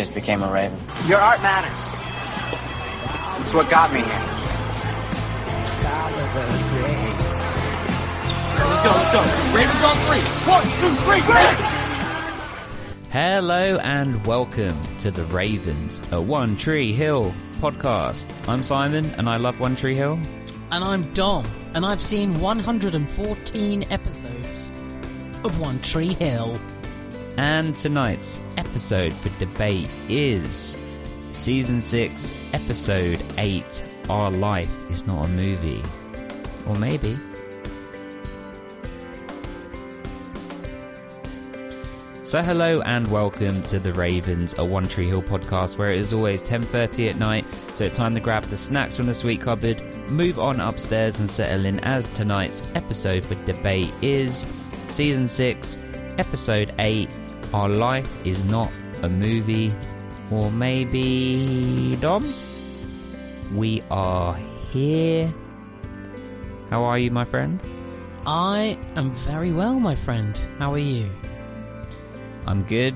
just became a raven. Your art matters. It's what got me here. Let's go, let's go. Ravens on three. One, two, three, Ravens! Hello and welcome to the Ravens, a One Tree Hill podcast. I'm Simon and I love One Tree Hill. And I'm Dom, and I've seen 114 episodes of One Tree Hill. And tonight's episode for debate is Season 6, Episode 8 Our Life is Not a Movie. Or maybe. So hello and welcome to the Ravens, a One Tree Hill podcast where it is always 10:30 at night, so it's time to grab the snacks from the sweet cupboard, move on upstairs and settle in as tonight's episode for debate is season 6, episode 8, Our Life is Not a Movie or maybe Dom. We are here. How are you, my friend? I am very well, my friend. How are you? I'm good,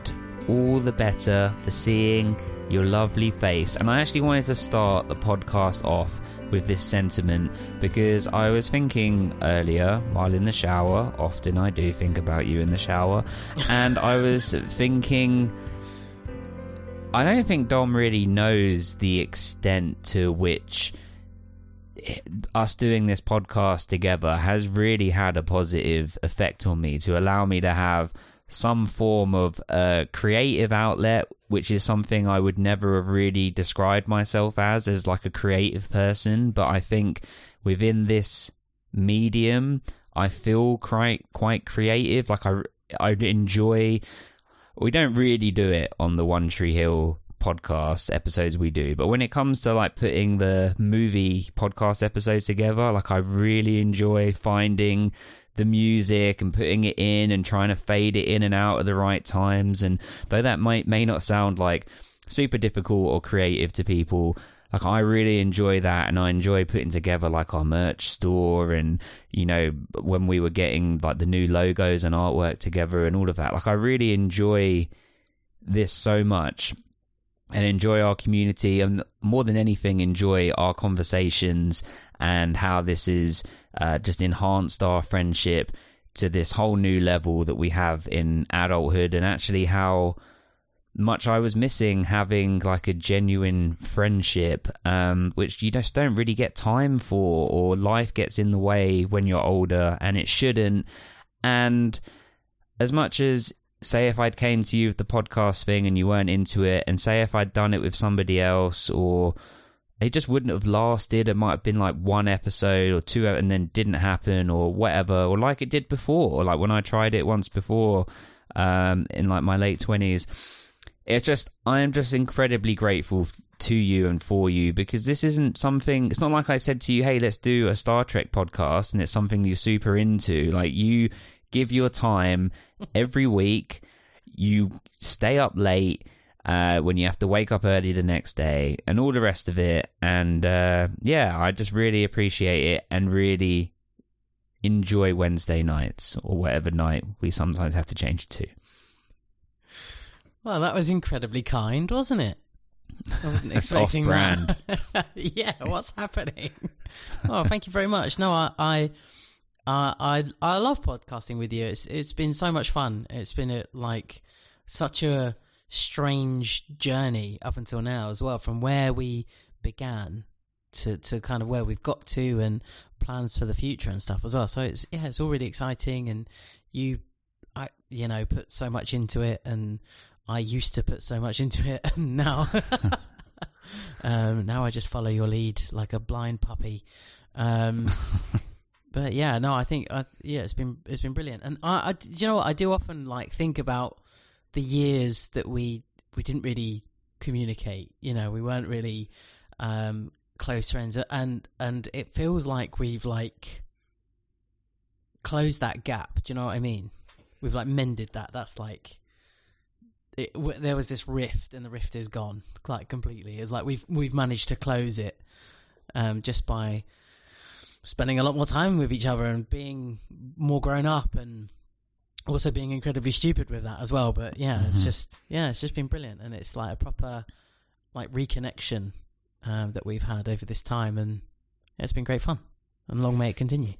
all the better for seeing your lovely face. And I actually wanted to start the podcast off with this sentiment because I was thinking earlier while in the shower, often I do think about you in the shower, and I was thinking. I don't think Dom really knows the extent to which us doing this podcast together has really had a positive effect on me to allow me to have some form of a creative outlet, which is something I would never have really described myself as, as like a creative person. But I think within this medium, I feel quite quite creative. Like I I enjoy. We don't really do it on the One Tree Hill podcast episodes we do but when it comes to like putting the movie podcast episodes together like i really enjoy finding the music and putting it in and trying to fade it in and out at the right times. And though that might may not sound like super difficult or creative to people, like I really enjoy that and I enjoy putting together like our merch store and you know when we were getting like the new logos and artwork together and all of that. Like I really enjoy this so much and enjoy our community and more than anything enjoy our conversations and how this is uh, just enhanced our friendship to this whole new level that we have in adulthood, and actually how much I was missing having like a genuine friendship, um, which you just don't really get time for, or life gets in the way when you're older, and it shouldn't. And as much as say if I'd came to you with the podcast thing and you weren't into it, and say if I'd done it with somebody else or it just wouldn't have lasted. It might have been like one episode or two, and then didn't happen, or whatever, or like it did before, or like when I tried it once before, um, in like my late twenties. It's just I am just incredibly grateful to you and for you because this isn't something. It's not like I said to you, "Hey, let's do a Star Trek podcast," and it's something you're super into. Like you give your time every week. You stay up late uh, when you have to wake up early the next day and all the rest of it. And uh, yeah, I just really appreciate it and really enjoy Wednesday nights or whatever night we sometimes have to change to. Well, that was incredibly kind, wasn't it? I wasn't expecting off-brand. that. yeah, what's happening? Oh, thank you very much. No, I, I, uh, I, I love podcasting with you. It's it's been so much fun. It's been a, like such a strange journey up until now as well, from where we began to to kind of where we've got to and plans for the future and stuff as well. So it's yeah, it's all really exciting, and you, I you know put so much into it, and I used to put so much into it, and now. um, now I just follow your lead like a blind puppy. Um, but yeah, no, I think I, yeah, it's been it's been brilliant, and I, I, you know what I do often like think about the years that we we didn't really communicate. You know, we weren't really um, close friends, and and it feels like we've like closed that gap. Do you know what I mean? We've like mended that. That's like it, w- there was this rift, and the rift is gone like completely. It's like we've we've managed to close it um, just by spending a lot more time with each other and being more grown up and also being incredibly stupid with that as well. But yeah, it's Mhm. just yeah, it's just been brilliant, and it's like a proper like reconnection um, that we've had over this time, and yeah, it's been great fun. And long may it continue.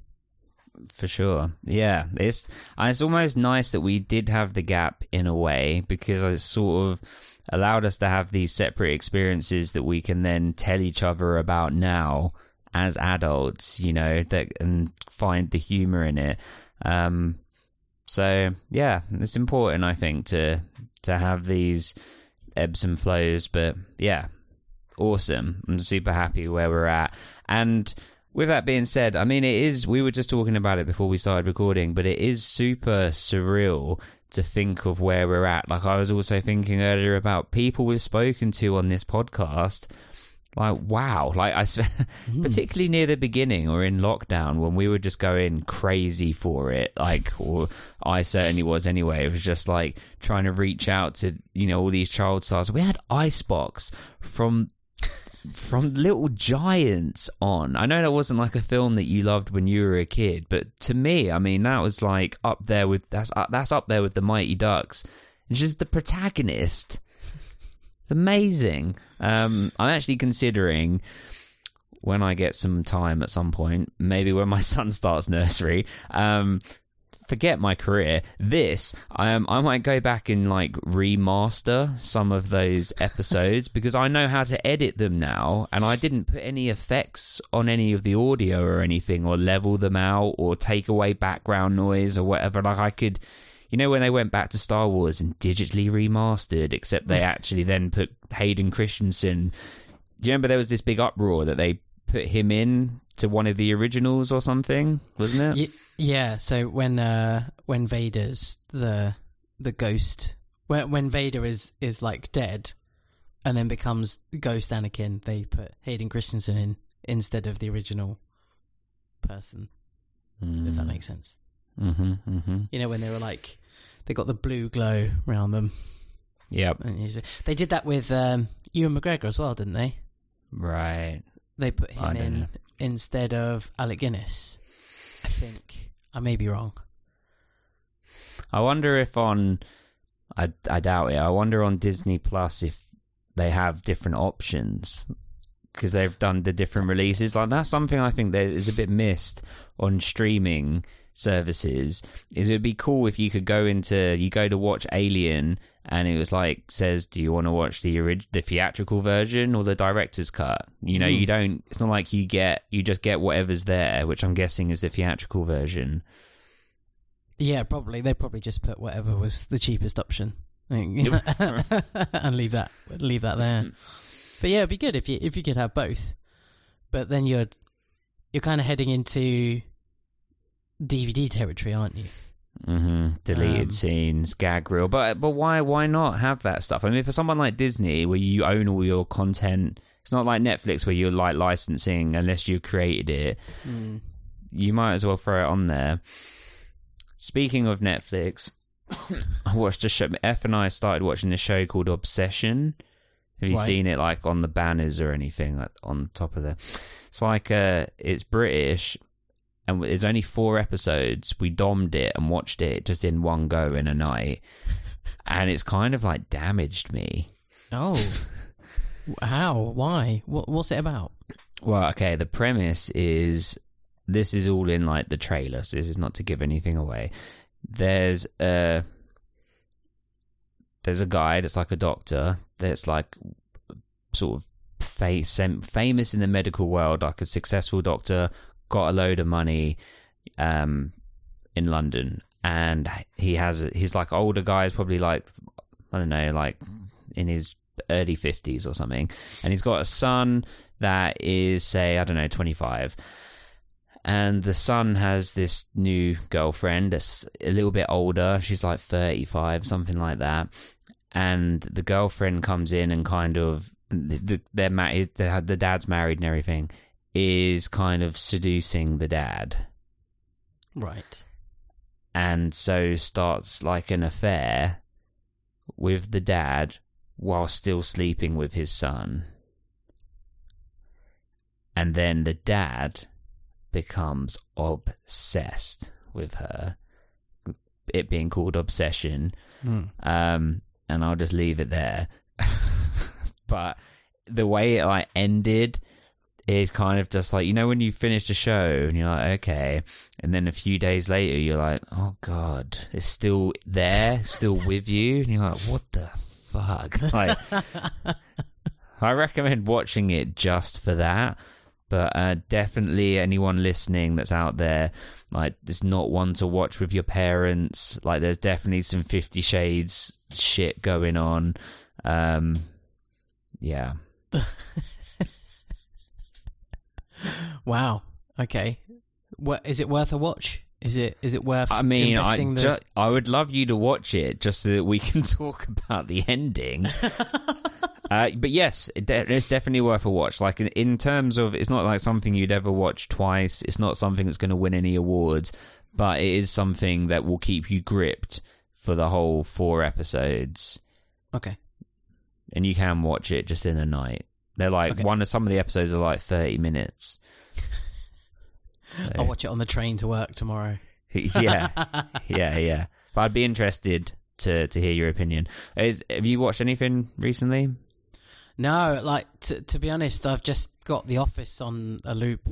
For sure. Yeah. It's it's almost nice that we did have the gap in a way because it sort of allowed us to have these separate experiences that we can then tell each other about now as adults, you know, that and find the humor in it. Um so yeah, it's important I think to to have these ebbs and flows, but yeah, awesome. I'm super happy where we're at. And with that being said, I mean, it is, we were just talking about it before we started recording, but it is super surreal to think of where we're at. Like, I was also thinking earlier about people we've spoken to on this podcast. Like, wow. Like, I, s- particularly near the beginning or in lockdown when we were just going crazy for it. Like, or I certainly was anyway. It was just like trying to reach out to, you know, all these child stars. We had Icebox from from Little Giants on. I know that wasn't like a film that you loved when you were a kid, but to me, I mean, that was like up there with that's uh, that's up there with the Mighty Ducks. And just the protagonist. It's amazing. Um, I'm actually considering when I get some time at some point, maybe when my son starts nursery, um, forget my career. This, um, I might go back and like remaster some of those episodes because I know how to edit them now, and I didn't put any effects on any of the audio or anything, or level them out, or take away background noise or whatever. Like I could. You know when they went back to Star Wars and digitally remastered, except they actually then put Hayden Christensen. Do you remember there was this big uproar that they put him in to one of the originals or something, wasn't it? Yeah. So when uh, when Vader's the the ghost, when when Vader is is like dead, and then becomes Ghost Anakin, they put Hayden Christensen in instead of the original person. If that makes sense. Mm-hmm, mm-hmm. You know when they were like they got the blue glow around them. Yep. They did that with um, Ewan McGregor as well, didn't they? Right. They put him in know. instead of Alec Guinness. I think I may be wrong. I wonder if on, I, I doubt it. I wonder on Disney Plus if they have different options because they've done the different releases. Like that's something I think that is a bit missed on streaming services. Is it would be cool if you could go into you go to watch Alien and it was like says, do you want to watch the orig- the theatrical version or the director's cut? You know, Hmm. you don't. It's not like you get you just get whatever's there, which I'm guessing is the theatrical version. Yeah, probably they probably just put whatever was the cheapest option, and leave that leave that there. But yeah, it'd be good if you if you could have both. But then you're you're kind of heading into DVD territory, aren't you? hmm Deleted Um, scenes, gag reel, but but why why not have that stuff? I mean, for someone like Disney, where you own all your content, it's not like Netflix where you're like licensing unless you created it. You might as well throw it on there. Speaking of Netflix, I watched a show. F and I started watching this show called Obsession. Have you Right. seen it like on the banners or anything like on the top of the? It's like uh, it's British, and it's only four episodes. We dommed it and watched it just in one go in a night, and it's kind of like damaged me. Oh, how? Why? What, what's it about? Well, okay, the premise is this is all in like the trailer, so this is not to give anything away. There's a there's a guy that's like a doctor that's like sort of famous in the medical world, like a successful doctor, got a load of money um in London. And he has he's like older guy, he's probably like I don't know, like in his early 50s or something. And he's got a son that is say i don't know 25 and the son has this new girlfriend a little bit older. She's like 35 something like that. And the girlfriend comes in and kind of the, they're married the dad's married and everything is kind of seducing the dad Right. and so starts like an affair with the dad while still sleeping with his son. And then the dad becomes obsessed with her. it being called Obsession. Hmm. Um, and I'll just leave it there. but the way it like ended is kind of just like you know when you finish a show and you're like okay, and then a few days later you're like oh god, it's still there, still with you, and you're like what the fuck, like. I recommend watching it just for that. But uh, definitely, anyone listening that's out there, like, it's not one to watch with your parents. Like, there's definitely some Fifty Shades shit going on. Um, yeah, Wow. Okay. What is it worth a watch? Is it is it worth? I mean, I the- ju- I would love you to watch it just so that we can talk about the ending. uh, but yes, it de- it's definitely worth a watch. Like in, in terms of, it's not like something you'd ever watch twice. It's not something that's going to win any awards, but it is something that will keep you gripped for the whole four episodes, okay. and you can watch it just in a night. They're like Okay. one of some of the episodes are like thirty minutes. So- I'll watch it on the train to work tomorrow. yeah, yeah, yeah. But I'd be interested to to hear your opinion. Is have you watched anything recently? No, like to to be honest, I've just got The Office on a loop.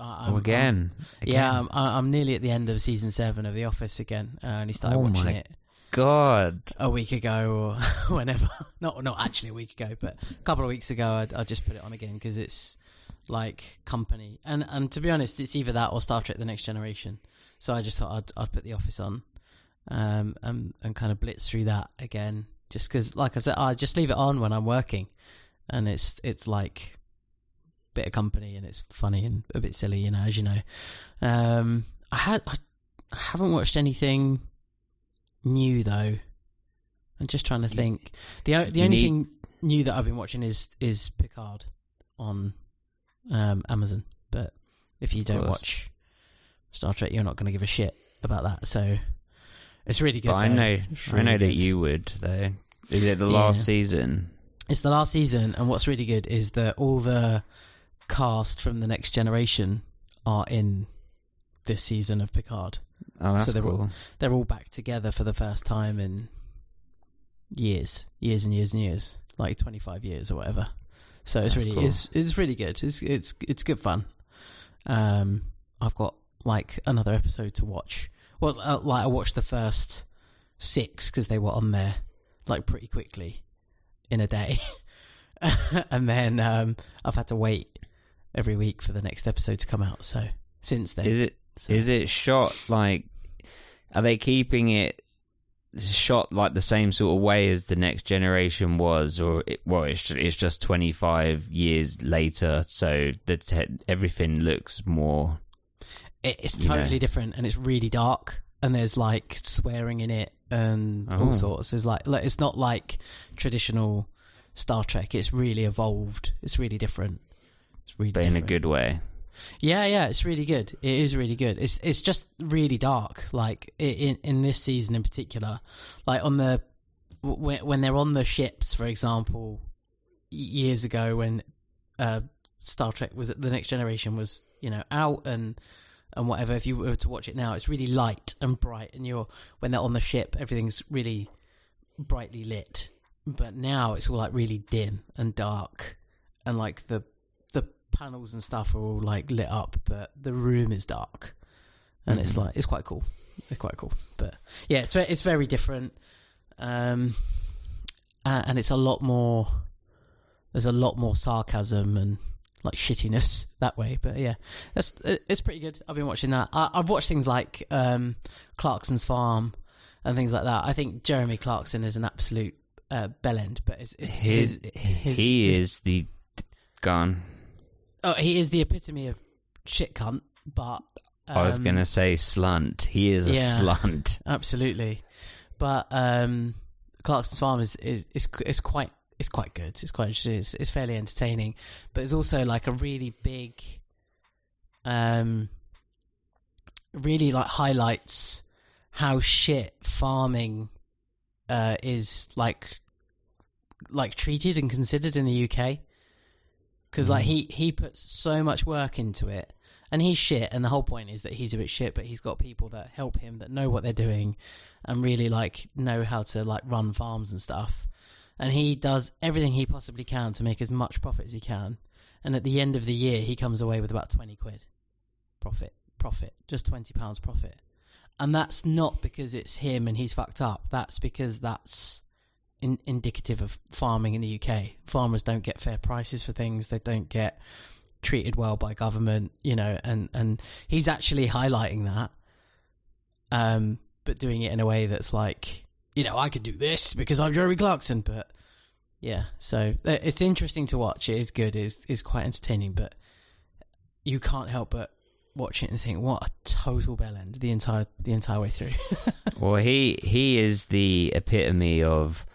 Uh, oh, again, I'm- yeah, I'm, I'm nearly at the end of season seven of The Office again. I only started Oh watching my it God, a week ago or whenever. Not not actually a week ago, but a couple of weeks ago, I, I just put it on again because it's like company. And and to be honest, it's either that or Star Trek: The Next Generation. So I just thought I'd I'd put The Office on, um, and and kind of blitz through that again, just because, like I said, I just leave it on when I'm working, and it's it's like bit of company and it's funny and a bit silly, you know, as you know. Um, I had I, I haven't watched anything new though. I'm just trying to think. the The only need- thing new that I've been watching is is Picard on um, Amazon. But if you don't watch Star Trek, you're not going to give a shit about that. So it's really good. but I know, It's I really know that you would though. Is it the Yeah. last season? It's the last season, and what's really good is that all the cast from the next generation are in this season of Picard. Oh, that's So they're cool. They're all back together for the first time in years, years and years and years, like twenty five years or whatever. So it's That's really cool. it's it's really good. It's it's it's good fun. Um, I've got like another episode to watch. Well, uh, like I watched the first six because they were on there like pretty quickly in a day, and then um, I've had to wait every week for the next episode to come out. So since then, Is it so- is it shot like? Are they keeping it shot like the same sort of way as the next generation was, or it, well, it's it's just twenty five years later, so that te- everything looks more. It, it's you know. totally different and it's really dark and there's like swearing in it and Oh. all sorts. There's like, like it's not like traditional Star Trek. It's really evolved. It's really different. It's really But in a good way. Yeah, yeah, it's really good. It is really good. It's it's just really dark. Like in in this season in particular, like on the when when they're on the ships, for example, years ago when uh, Star Trek was the Next Generation was you know out and and whatever. If you were to watch it now, it's really light and bright, and you're when they're on the ship, everything's really brightly lit. But now it's all like really dim and dark, and like the the panels and stuff are all like lit up, but the room is dark, and it's Mhm. like it's quite cool. It's quite cool, but yeah, it's it's very different, um, uh, and it's a lot more. There's a lot more sarcasm and like shittiness that way, but yeah, that's it's pretty good. I've been watching that. I, I've watched things like um, Clarkson's Farm and things like that. I think Jeremy Clarkson is an absolute uh, bellend, but it's, it's His, his, his, he his is the gone. Oh, he is the epitome of shit cunt, but I was um, gonna say slunt. He is a yeah. slunt. absolutely. But um, Clarkson's Farm is is is, is quite it's quite good. It's quite interesting. It's, it's fairly entertaining, but it's also like a really big, um, really like highlights how shit farming uh, is like like treated and considered in the UK. Because like Mm. he he puts so much work into it, and he's shit. And the whole point is that he's a bit shit, but he's got people that help him that know what they're doing and really like know how to like run farms and stuff. And he does everything he possibly can to make as much profit as he can. And at the end of the year, he comes away with about twenty quid profit. Profit, just twenty pounds profit. And that's not because it's him and he's fucked up. That's because that's in, indicative of farming in the UK. Farmers don't get fair prices for things. They don't get treated well by government, you know, and, and he's actually highlighting that. Um, but doing it in a way that's like, you know, I could do this because I'm Jeremy Clarkson, but yeah, so uh, it's interesting to watch. It is good. It's, it's quite entertaining, but you can't help but watch it and think, what a total bell end the entire the entire way through. Well, he he is the epitome of.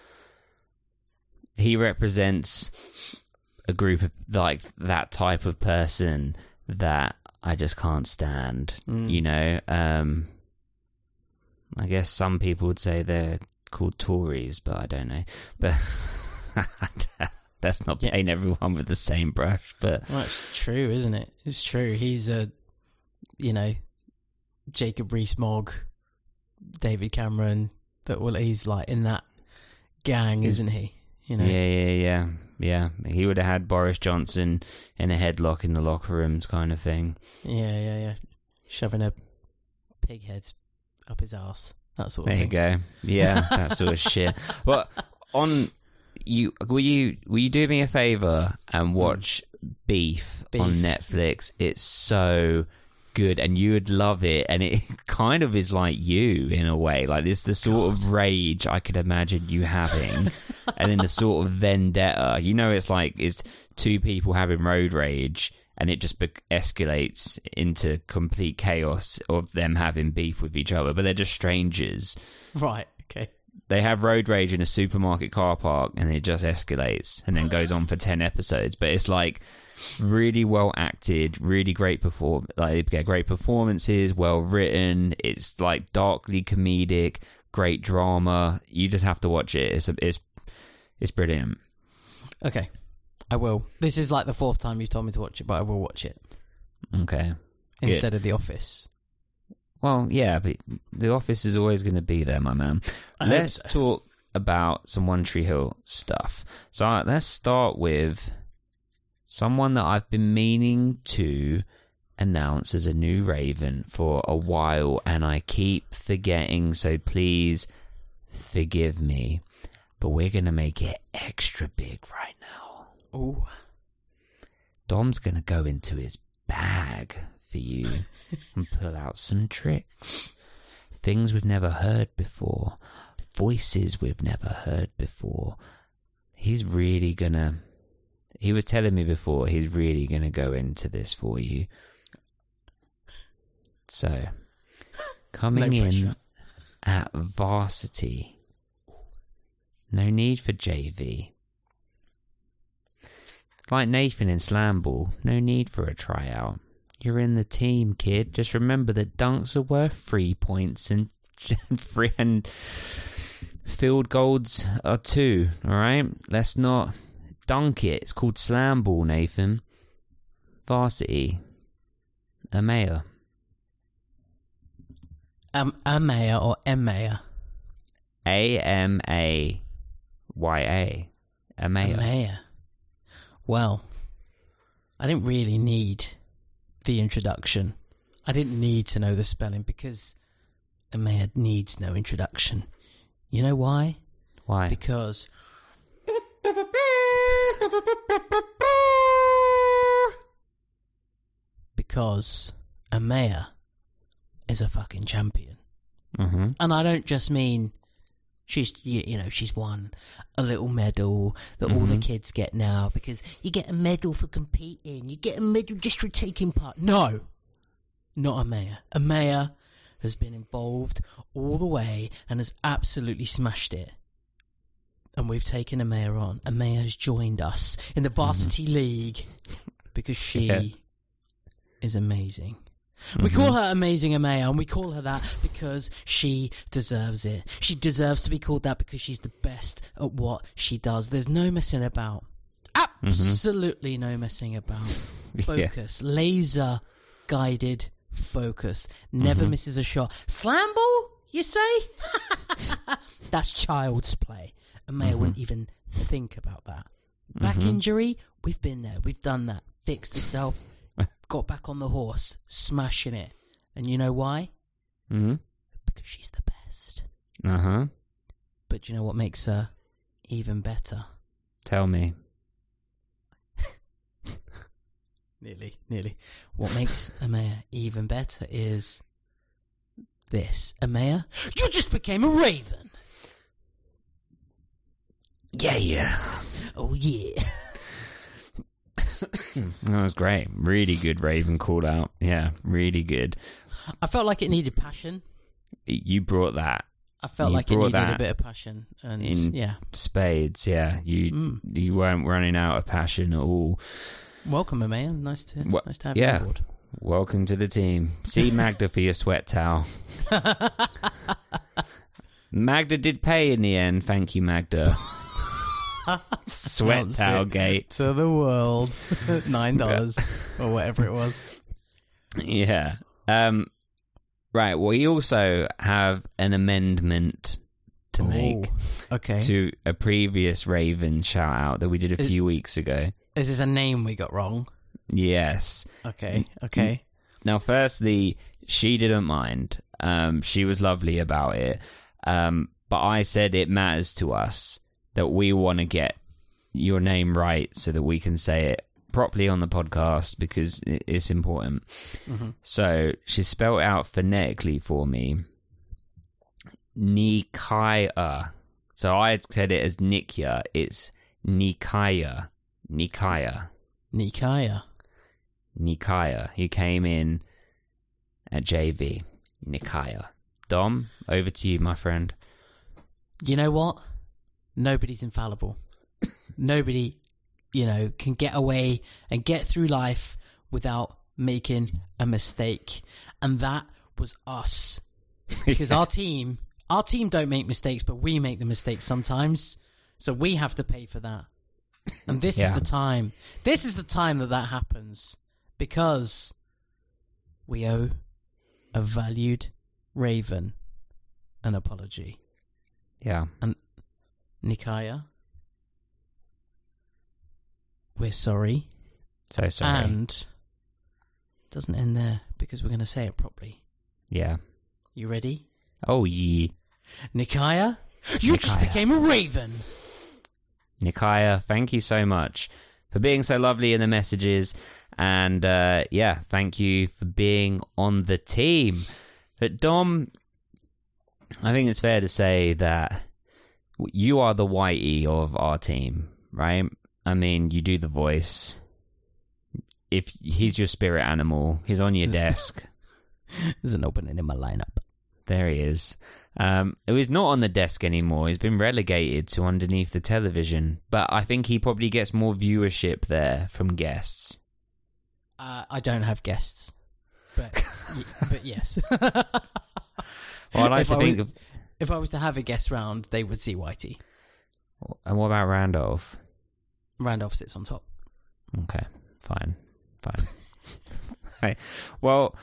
He represents a group of like that type of person that I just can't stand. Mm. You know, um, I guess some people would say they're called Tories, but I don't know. But that's not Yeah. paint everyone with the same brush. But Well, it's true, isn't it? It's true. He's a, you know, Jacob Rees-Mogg, David Cameron. That well, he's like in that gang, He's- isn't he? You know, yeah, yeah, yeah, yeah. He would have had Boris Johnson in a headlock in the locker rooms, kind of thing. yeah, yeah, yeah. Shoving a pig head up his ass. That sort of There you go. Yeah, that sort of shit. Well, on you, will you will you do me a favor and mm. watch Beef, on Netflix? It's so good, and you would love it. And it kind of is like you in a way. Like it's the sort of rage I could imagine you having, and then the sort of vendetta. You know, it's like it's two people having road rage. And it just be- escalates into complete chaos of them having beef with each other, but they're just strangers Right. Okay. they have road rage in a supermarket car park and it just escalates and then goes on for 10 episodes but it's like really well acted really great perform like they get great performances well written it's like darkly comedic great drama you just have to watch it it's it's it's brilliant Okay. I will. This is like the fourth time you've told me to watch it, but I will watch it okay Good. instead of The Office. well yeah but the office is always going to be there my man I let's so. talk about some One Tree Hill stuff. So uh, let's start with someone that I've been meaning to announce as a new Raven for a while, and I keep forgetting. So please forgive me, but we're gonna make it extra big right now. Oh, Dom's gonna go into his bag for you and pull out some tricks. Things we've never heard before. Voices we've never heard before. He's really gonna. He was telling me before, he's really gonna go into this for you. So, coming No in at varsity. No need for JV. Like Nathan in Slamball, no need for a tryout. You're in the team, kid. Just remember that dunks are worth three points and free and field goals are two. All right, let's not dunk it. It's called slam ball, Nathan. Varsity, Amaya. um, Amaya or M mayor? A M A Y A. A A mayor. mayor. Well, I didn't really need the introduction. I didn't need to know the spelling because Amaya needs no introduction. You know why? Why? Because because Amaya is a fucking champion. Mm-hmm. And I don't just mean she's you, you know she's won a little medal that all the Mhm. kids get now because you get a medal for competing, you get a medal just for taking part. No, not Amaya. A mayor has been involved all the way and has absolutely smashed it. And we've taken Amaya on. Amaya has joined us in the varsity mm-hmm. league because she Yeah. is amazing. We mm-hmm. call her Amazing Amaya, and we call her that because she deserves it. She deserves to be called that because she's the best at what she does. There's no messing about. Mm-hmm. Absolutely no messing about. Yeah. Focus, laser guided focus. Never misses a shot. Slam ball, you say? That's child's play. And Maya wouldn't even think about that. Back injury, we've been there. We've done that. Fixed herself, got back on the horse, smashing it. And you know why? hmm Because she's the best. Uh huh. But do you know what makes her even better? Tell me. Nearly, nearly. What makes Amaya even better is this. Amaya, you just became a raven. Yeah, yeah. Oh yeah. That was great. Really good Raven call out. Yeah, really good. I felt like it needed passion. You brought that I felt You like it needed a bit of passion, and in- yeah. spades. Yeah, you Mm. you weren't running out of passion at all. Welcome, Amaya. Nice to Wha- nice to have yeah. you on board. Welcome to the team. See Magda for your sweat towel. Magda did pay in the end. Thank you, Magda. sweat towel gate. to the world. Nine dollars or whatever it was. Yeah. Um. Right. We also have an amendment to make Oh, okay. to a previous Raven shout out that we did a Is- few weeks ago. Is this a name we got wrong? Yes. Okay. Okay. Now, firstly, she didn't mind. Um, she was lovely about it. Um, but I said it matters to us that we want to get your name right so that we can say it properly on the podcast because it's important. Mm-hmm. So she spelled out phonetically for me Nikaya. So I had said it as Nikya. It's Nikaya. Nikaya. Nikaya. Nikaya. He came in at JV. Nikaya. Dom, over to you, my friend. You know what? Nobody's infallible. Nobody, you know, can get away and get through life without making a mistake. And that was us. Because our team, our team don't make mistakes, but we make the mistakes sometimes. So we have to pay for that. And this Yeah. is the time. This is the time that that happens. Because we owe a valued raven an apology. Yeah. Nikaya. We're sorry. So sorry. And it doesn't end there because we're going to say it properly. yeah. You ready? Oh, ye. Nikaya, you just became a raven. Nikaya, thank you so much for being so lovely in the messages. And uh, yeah, thank you for being on the team. But Dom, I think it's fair to say that you are the Whitey of our team, right? I mean, you do the voice. If he's your spirit animal, he's on your desk. There's an opening in my lineup. There he is. Um, he's not on the desk anymore. He's been relegated to underneath the television. But I think he probably gets more viewership there from guests. Uh, I don't have guests, but y- but yes. Well, I like If to I think was- of. If I was to have a guest round, they would see Whitey. And what about Randolph? Randolph sits on top. Okay, fine, fine. okay. Well,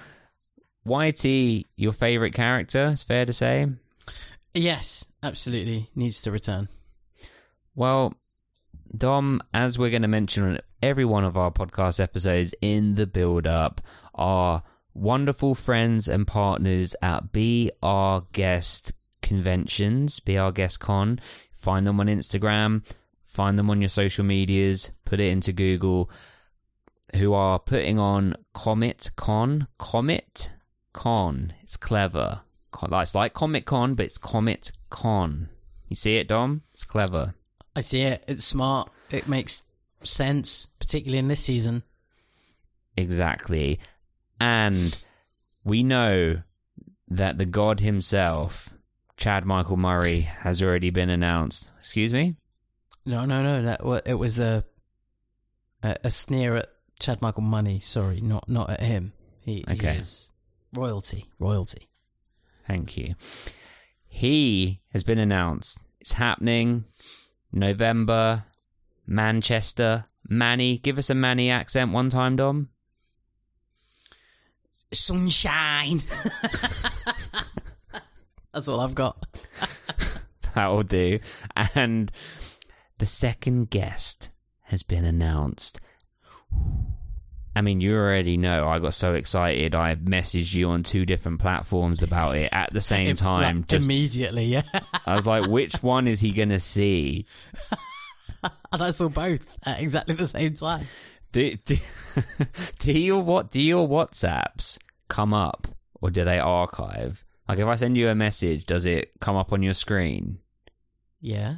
Whitey, your favorite character? It's fair to say. Yes, absolutely needs to return. Well, Dom, as we're going to mention on every one of our podcast episodes in the build up, our wonderful friends and partners at Be Our Guest Conventions, Be Our Guest Con. Find them on Instagram, find them on your social medias, put it into Google, who are putting on Comet Con. Comet Con. It's clever. It's like Comic Con, but it's Comet Con. You see it, Dom? It's clever. I see it. It's smart. It makes sense, particularly in this season. Exactly. And we know that the god himself, Chad Michael Murray, has already been announced. Excuse me? No, no, no. That it was a a, a sneer at Chad Michael Money. Sorry, not not at him. He, Okay. he is royalty. Royalty. Thank you. He has been announced. It's happening November, Manchester. Manny, give us a Manny accent one time, Dom. sunshine. That's all I've got. That'll do. And the second guest has been announced. I mean, you already know. I got so excited. I messaged you on two different platforms about it at the same time. like, Just, immediately, yeah. I was like, which one is he going to see? and I saw both at exactly the same time. Do, do, do your what? Do your WhatsApps come up or do they archive? Like, if I send you a message, does it come up on your screen? Yeah.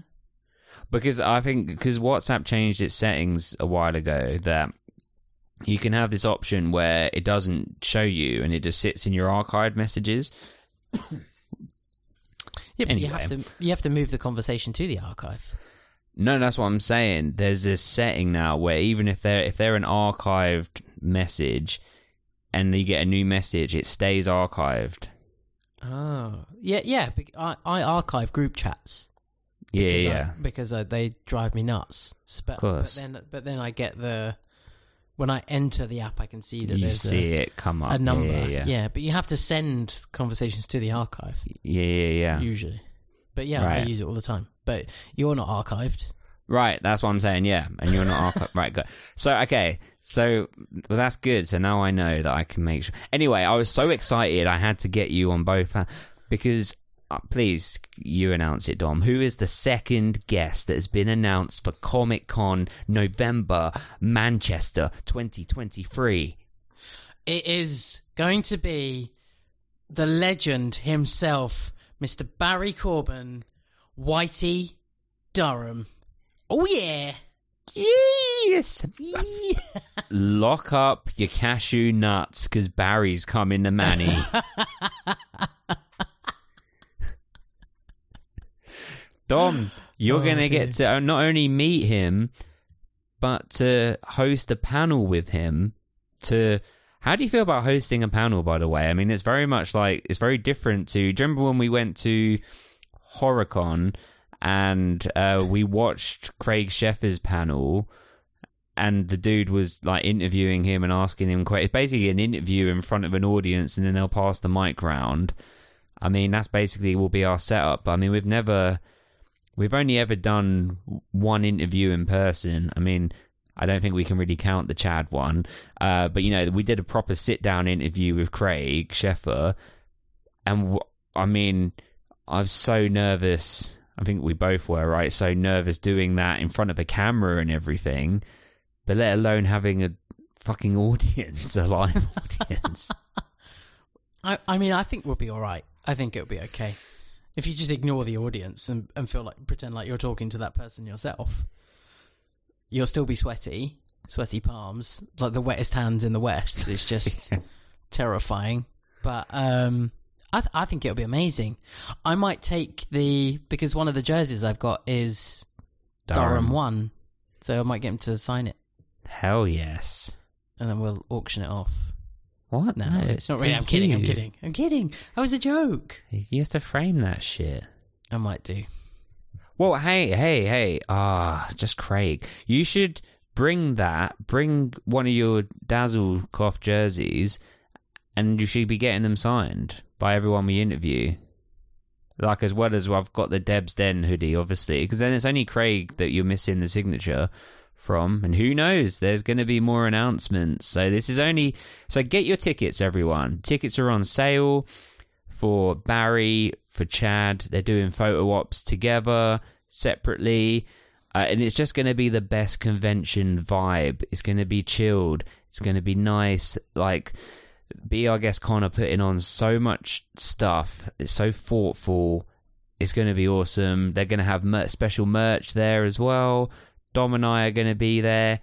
Because I think because WhatsApp changed its settings a while ago that you can have this option where it doesn't show you and it just sits in your archived messages. Yeah, but you have to you have to move the conversation to the archive. No, that's what I'm saying. There's this setting now where even if they're if they're an archived message and you get a new message, it stays archived. Oh, yeah, yeah. I, I archive group chats. Yeah, because I- yeah. because uh, they drive me nuts. But, course. but then, but then I get the when I enter the app, I can see that You there's see a, it come up. a number. Yeah, yeah, but you have to send conversations to the archive yeah, yeah. yeah. usually. But yeah, I use it all the time. But you're not archived. Right, that's what I'm saying. Yeah, and you're not archi- right. Good. So okay, so well, that's good. So now I know that I can make sure. Anyway, I was so excited. I had to get you on both because. Uh, please, you announce it, Dom. Who is the second guest that has been announced for Comic Con November Manchester 2023? It is going to be the legend himself, Mr. Barry Corbin, Whitey Durham. Oh yeah. Yes. Lock up your cashew nuts because Barry's coming to Manny. Dom, you're Oh, going to get to not only meet him, but to host a panel with him. To how do you feel about hosting a panel? By the way, I mean it's very much like it's very different to. Do you remember when we went to HorrorCon and uh, we watched Craig Sheffer's panel? and the dude was like interviewing him and asking him questions. basically an interview in front of an audience and then they'll pass the mic round i mean that's basically will be our setup i mean we've never we've only ever done one interview in person i mean i don't think we can really count the chad one uh, but you know we did a proper sit down interview with craig sheffer and w- i mean i was so nervous i think we both were right so nervous doing that in front of a camera and everything but let alone having a fucking audience, a live audience. I, I mean, I think we'll be all right. I think it'll be okay. If you just ignore the audience and, and feel like pretend like you're talking to that person yourself, you'll still be sweaty, sweaty palms, like the wettest hands in the west. It's just terrifying. But um, I th- I think it'll be amazing. I might take the because one of the jerseys I've got is Durham one, so I might get him to sign it, Hell yes. and then we'll auction it off. What? No, it's not really. I'm kidding. I'm you. kidding. I'm kidding. That was a joke. You have to frame that shit. I might do. Well, hey, hey, hey. Ah, just Craig. You should bring that. Bring one of your Dazzle cloth jerseys, and you should be getting them signed by everyone we interview. Like as well as I've got the Deb's Den hoodie, obviously, because then it's only Craig that you're missing the signature from, and who knows? There's going to be more announcements. So this is only so get your tickets, everyone. Tickets are on sale for Barry, for Chad. They're doing photo ops together, separately. Uh, and it's just going to be the best convention vibe. It's going to be chilled. It's going to be nice. Like, Be Our Guest Con are putting on so much stuff. It's so thoughtful. It's going to be awesome. They're going to have mer- special merch there as well. Dom and I are going to be there.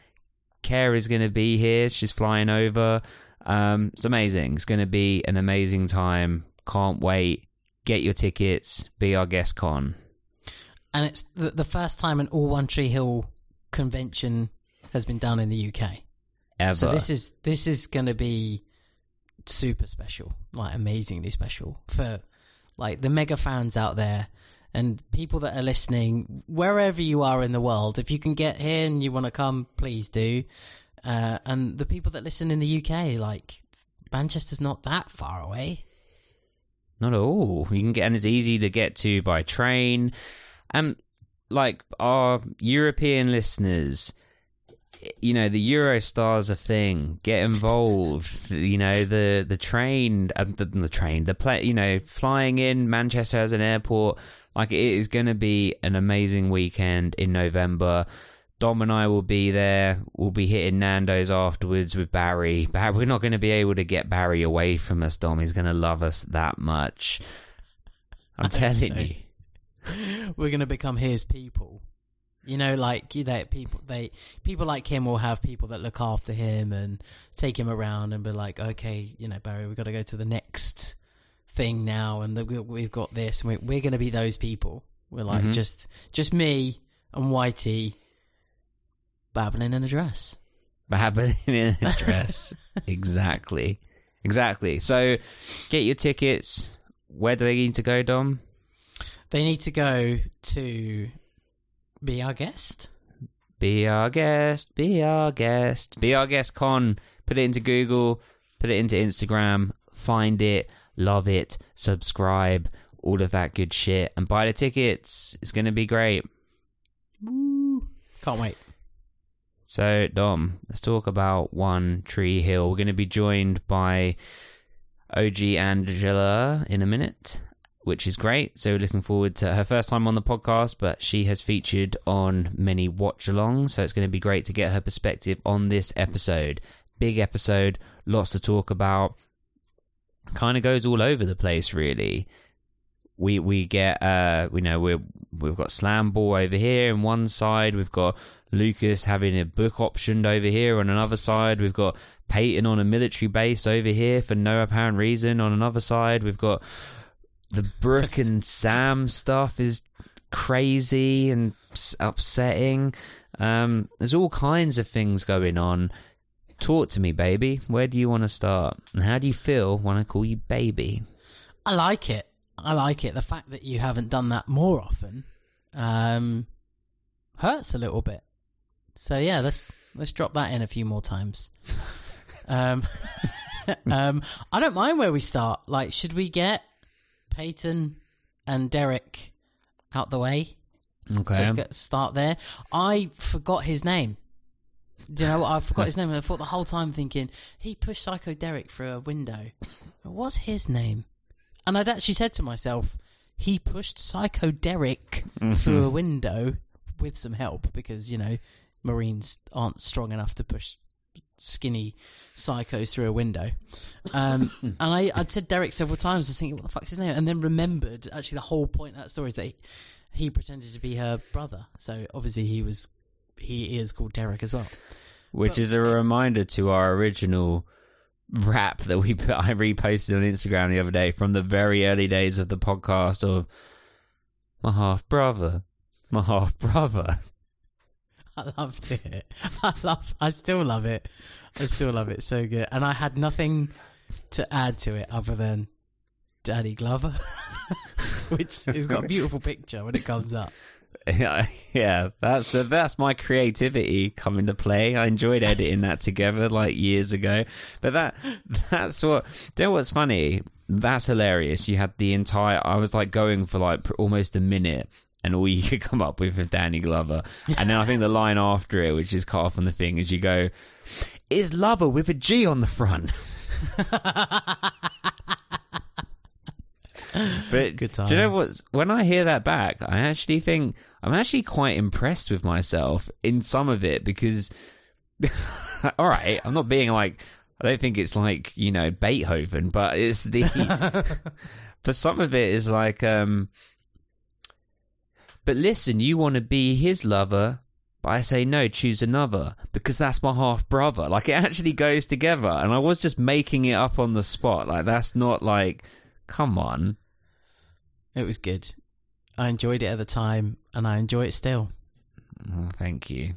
Care is going to be here. She's flying over. Um, it's amazing. It's going to be an amazing time. Can't wait. Get your tickets. Be Our Guest Con. And it's the, the first time an All One Tree Hill convention has been done in the UK. Ever. So this is this is going to be super special, like amazingly special for like the mega fans out there and people that are listening wherever you are in the world. If you can get here and you want to come, please do. Uh, and the people that listen in the UK, like Manchester's not that far away. Not at all. You can get, and it's easy to get to by train. And like our European listeners, you know, the Eurostar's a thing. Get involved. you know, the the train, um, the, the train, the play. You know, flying in Manchester as an airport. Like it is going to be an amazing weekend in November. Dom and I will be there. We'll be hitting Nando's afterwards with Barry. Barry we're not going to be able to get Barry away from us. Dom, he's going to love us that much. I'm telling so. you. We're gonna become his people. You know, like you know, people they people like him will have people that look after him and take him around and be like, okay, you know, Barry, we've got to go to the next thing now, and the, we- we've got this, and we, we're going to be those people. We're like Mhm. just just me and Whitey babbling in a dress. Babbling in a dress. exactly. Exactly. So get your tickets. Where do they need to go, Dom? They need to go to be our guest. Be our guest. Be our guest. Be our guest con. Put it into Google. Put it into Instagram. Find it. Love it. Subscribe. All of that good shit. And buy the tickets. It's going to be great. Woo. Can't wait. So, Dom, let's talk about One Tree Hill. We're going to be joined by OG Angela in a minute, which is great. So, looking forward to her first time on the podcast, but she has featured on many watch alongs. So, it's going to be great to get her perspective on this episode. Big episode, lots to talk about. Kind of goes all over the place, really we we get uh we know we're we've got slam ball over here on one side we've got lucas having a book optioned over here on another side we've got peyton on a military base over here for no apparent reason on another side we've got the brooke and sam stuff is crazy and upsetting um there's all kinds of things going on talk to me baby where do you want to start and how do you feel when i call you baby I like it. I like it. The fact that you haven't done that more often um, hurts a little bit. So yeah, let's let's drop that in a few more times. um, um, I don't mind where we start. Like, should we get Peyton and Derek out the way? okay Let's get start there. I forgot his name. Do you know what? I forgot his name, and I thought the whole time thinking he pushed Psycho Derek through a window. What's his name? And I'd actually said to myself, he pushed Psycho Derek mm-hmm. through a window with some help because you know Marines aren't strong enough to push skinny psychos through a window. Um, and I, I'd said Derek several times. I was thinking, what the fuck's his name? And then remembered actually the whole point of that story is that he, he pretended to be her brother. So obviously he was, he is called Derek as well. Which But- is a reminder to our original rap that we put, I reposted on Instagram the other day from the very early days of the podcast of my half brother, my half brother. I loved it. I love. I still love it. I still love it so good. And I had nothing to add to it other than Danny Glover, which has got a beautiful picture when it comes up. Yeah, yeah, that's uh, that's my creativity coming to play. I enjoyed editing that together like years ago. But that that's what. You know what's funny? That's hilarious. You had the entire. I was like going for like almost a minute, and all you could come up with was Danny Glover. And then I think the line after it, which is cut off on the thing, is you go, "Is lover with a G on the front." But Good time. do you know what? When I hear that back, I actually think I'm actually quite impressed with myself in some of it because, all right, I'm not being like I don't think it's like you know Beethoven, but it's the for some of it is like um. But listen, you want to be his lover, but I say no, choose another because that's my half brother. Like it actually goes together, and I was just making it up on the spot. Like that's not like, come on. It was good. I enjoyed it at the time, and I enjoy it still. Oh, thank you.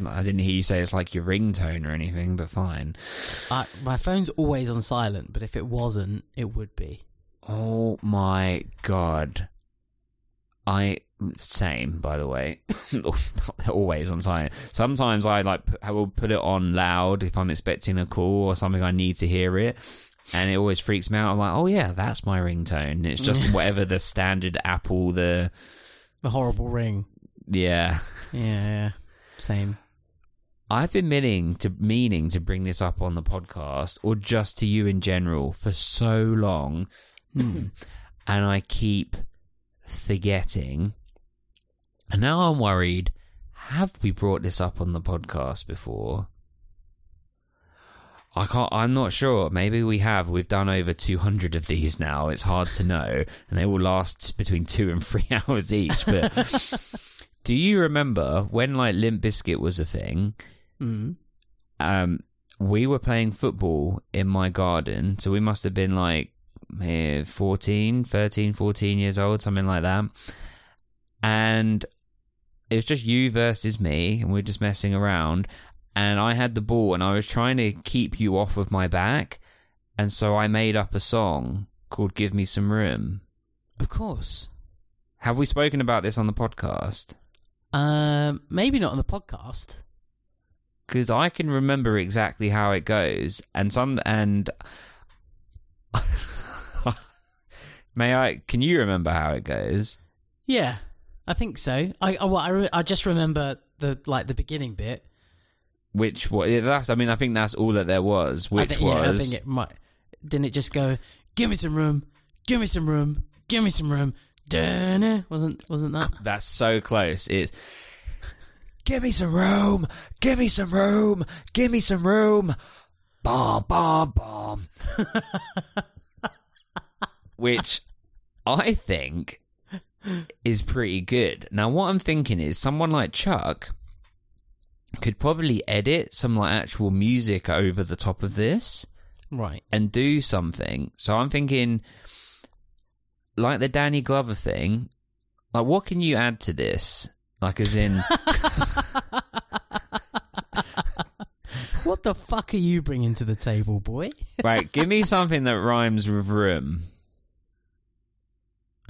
Not, I didn't hear you say it's like your ringtone or anything, but fine. I, my phone's always on silent, but if it wasn't, it would be. Oh my god. I Same, by the way. Always on silent. Sometimes I like I will put it on loud if I'm expecting a call or something. I need to hear it, and it always freaks me out. I'm like, oh yeah, that's my ringtone. It's just whatever the standard Apple. The The horrible ring. yeah. Yeah, yeah. Same. I've been meaning to meaning to bring this up on the podcast or just to you in general for so long, hmm. and I keep forgetting. And now I'm worried. Have we brought this up on the podcast before? I can't. I'm not sure. Maybe we have. We've done over 200 of these now. It's hard to know, and they will last between two and three hours each. But do you remember when like Limp Bizkit was a thing? Mm. um, we were playing football in my garden. So we must have been like eh, 14, 13, 14 years old, something like that. And it was just you versus me, and we are just messing around. And I had the ball, and I was trying to keep you off of my back. And so I made up a song called Give Me Some Room. Of course. Have we spoken about this on the podcast? Um, maybe not on the podcast. because I can remember exactly how it goes, and some and may I? Can you remember how it goes? Yeah, I think so. I I, well, I, re- I just remember the like the beginning bit. Which what? That's I mean I think that's all that there was. I Which think, yeah, I was think it might. Didn't it just go? Give me some room. Give me some room. Give me some room. Dun-na. Eh, wasn't wasn't that? that's so close. It's give me some room, give me some room, give me some room. Bomb, bomb, bomb. Which I think is pretty good. Now, what I'm thinking is someone like Chuck could probably edit some like actual music over the top of this Right. and do something. So I'm thinking, like the Danny Glover thing, like what can you add to this? Like, as in, What the fuck are you bringing to the table, boy? right, give me something that rhymes with room.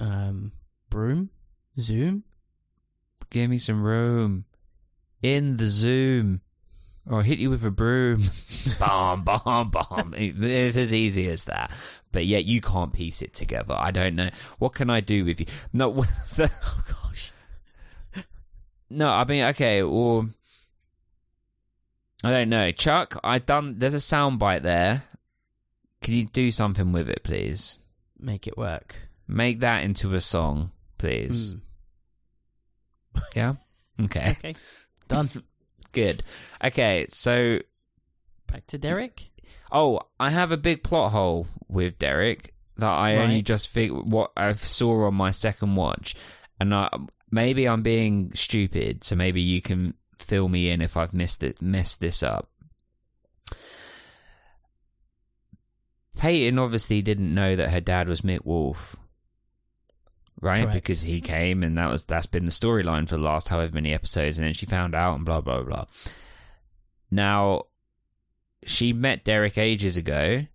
Um, broom, zoom. Give me some room in the Zoom, or hit you with a broom. bomb, bomb, bomb. It's as easy as that. But yet you can't piece it together. I don't know. What can I do with you? No, Oh gosh. No, I mean, okay, or I don't know, Chuck. I done. There's a soundbite there. Can you do something with it, please? Make it work. Make that into a song, please. Mm. Yeah. Okay. Okay. Done. Good. Okay. So, Back to Derek. oh, I have a big plot hole with Derek that I only just fig- what I saw on my second watch, and I maybe I'm being stupid, so maybe you can fill me in if I've missed it, messed this up. Peyton obviously didn't know that her dad was Mick Wolf, right? Correct. Because he came, and that was that's been the storyline for the last however many episodes, and then she found out, and blah blah blah. Now, she met Derek ages ago,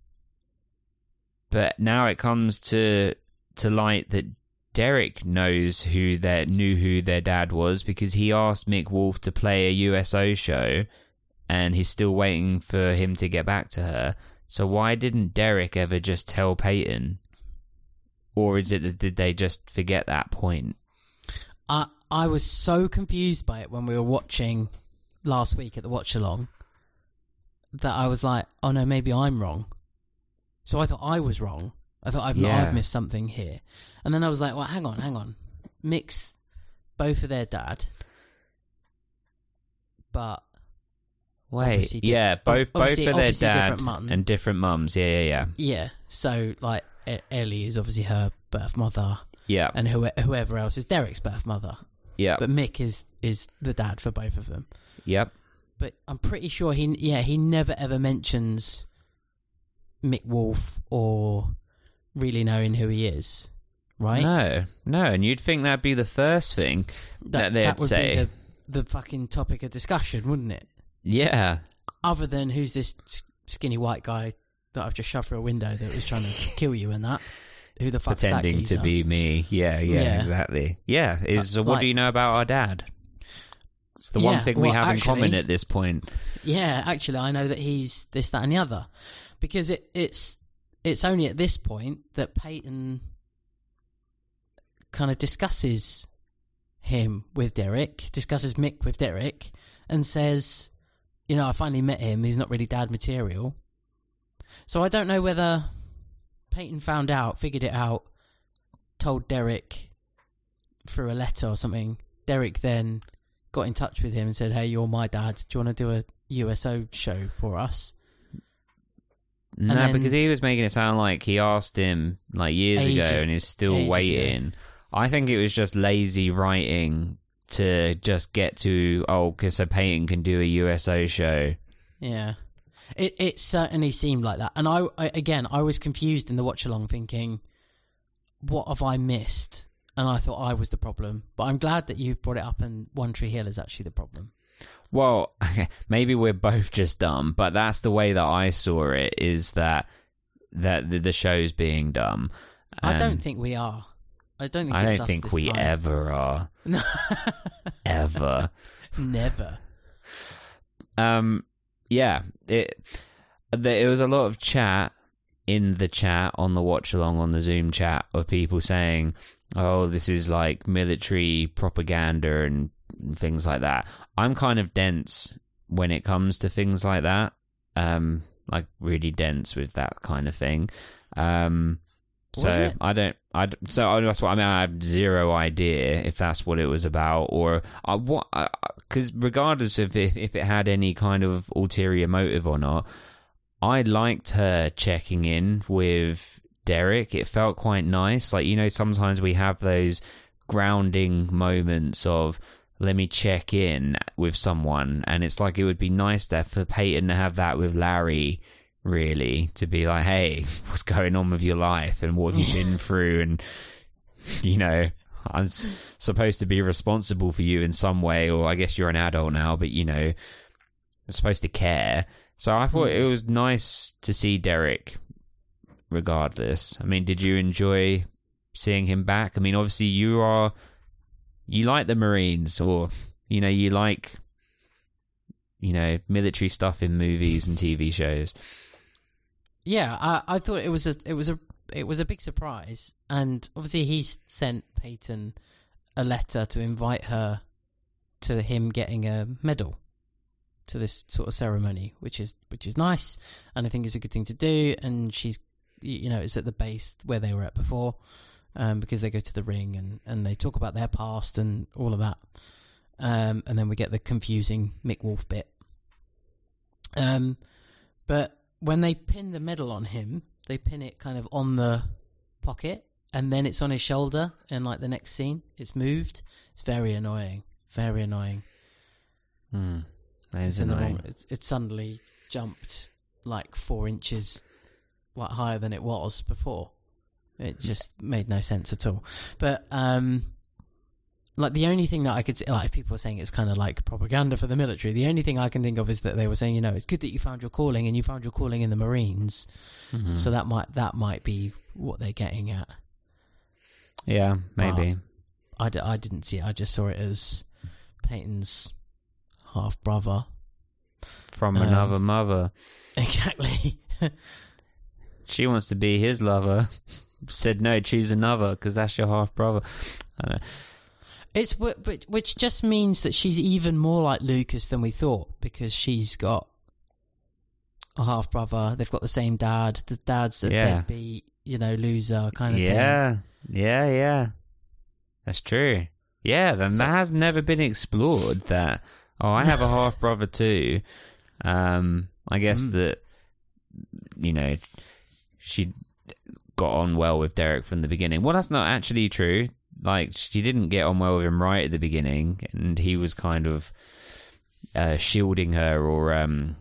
but now it comes to to light that Derek knows who their knew who their dad was because he asked Mick Wolf to play a USO show, and he's still waiting for him to get back to her. So why didn't Derek ever just tell Peyton? Or is it that did they just forget that point? I I was so confused by it when we were watching last week at the watch along that I was like, oh no, maybe I'm wrong. So I thought I was wrong. I thought I've, Yeah. I've missed something here. And then I was like, well, hang on, hang on. Mix both of their dad. But Wait, yeah, both both of their dad different mum. and different mums. Yeah, yeah, yeah, yeah, so like Ellie is obviously her birth mother, yeah, and who, whoever else is Derek's birth mother. yeah, But Mick is is the dad for both of them. yep. but I'm pretty sure he yeah he never ever mentions Mick Wolf or really knowing who he is, right? No, no, and you'd think that'd be the first thing that, they'd would say. be the, the fucking topic of discussion, wouldn't it? Yeah, Other than who's this skinny white guy that I've just shoved through a window that was trying to kill you and that. who the fuck's pretending that to be me. Yeah, yeah, Yeah. exactly. Yeah, is so what like- do you know about our dad? It's the one thing we well, have in common at this point. Yeah, actually, I know that he's this, that, and the other, because it, it's it's only at this point that Peyton kind of discusses him with Derek, discusses Mick with Derek, and says, "You know, I finally met him. He's not really dad material." So I don't know whether Peyton found out, figured it out, told Derek through a letter or something. Derek then got in touch with him and said, "Hey, you're my dad. Do you want to do a USO show for us?" No, then- because he was making it sound like he asked him like years ago and he's still ages waiting. I think it was just lazy writing to just get to oh, because so Peyton can do a USO show. Yeah, it it certainly seemed like that. And I, I again, I was confused in the watch along, thinking, "What have I missed?" And I thought I was the problem. But I'm glad that you've brought it up, and One Tree Hill is actually the problem. Well, maybe we're both just dumb, but that's the way that I saw it. Is that that the, the show's being dumb? I don't think we are. I don't think. I don't think we time. ever are. ever. Never. Um, yeah, it there, it was a lot of chat in the chat on the watch along on the Zoom chat of people saying, "Oh, this is like military propaganda and things like that." I'm kind of dense when it comes to things like that. Um, like really dense with that kind of thing. Um, so I don't. I so I- that's what I mean. I have zero idea if that's what it was about, or I what uh, uh, because regardless of if, if it had any kind of ulterior motive or not, I liked her checking in with Derek. It felt quite nice. Like you know, sometimes we have those grounding moments of let me check in with someone, and it's like it would be nice there for Peyton to have that with Larry really to be like hey what's going on with your life and what have you been through? And you know i'm s- supposed to be responsible for you in some way or i guess you're an adult now but you know you're supposed to care. So i thought hmm. it was nice to see derek regardless. I mean did you enjoy seeing him back? I mean obviously you are you like the marines or you know you like you know military stuff in movies and tv shows Yeah, I, I thought it was a it was a it was a big surprise, and obviously he sent Peyton a letter to invite her to him getting a medal to this sort of ceremony, which is which is nice, and I think it's a good thing to do. And she's you know it's at the base where they were at before, um, because they go to the ring and and they talk about their past and all of that, um, and then we get the confusing Mick Wolf bit. Um, but when they pin the medal on him, they pin it kind of on the pocket, and then it's on his shoulder. And like the next scene, it's moved. It's very annoying. Very annoying. Hmm. That is It's annoying. wrong. It's, it's suddenly jumped like four inches, like higher than it was before. It just made no sense at all. But um, like the only thing that I could say, like if people were saying it's kind of like propaganda for the military, the only thing I can think of is that they were saying, you know, it's good that you found your calling and you found your calling in the Marines. Mhm. So that might that might be what they're getting at. yeah, maybe. I, d- I didn't see it. I just saw it as Peyton's half brother. From um, another mother. Exactly. She wants to be his lover. Said no, choose another because that's your half brother. I don't know. It's wh- which just means that she's even more like Lucas than we thought because she's got a half brother. They've got the same dad. The dad's a Yeah. deadbeat, you know, loser kind of thing. Yeah, yeah, yeah. That's true. Yeah, then So- that has never been explored. That oh, I have a half brother too. Um, I guess Mm. that you know she got on well with Derek from the beginning. Well, that's not actually true. Like she didn't get on well with him right at the beginning, and he was kind of uh, shielding her or um,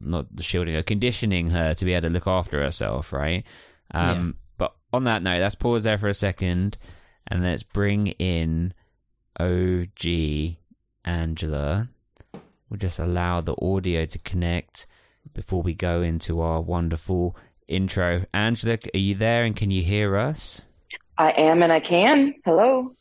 not shielding her, conditioning her to be able to look after herself, right? Um, But on that note, let's pause there for a second, and let's bring in OG Angela. We'll just allow the audio to connect before we go into our wonderful intro. Angela, are you there and can you hear us? I am and I can. Hello.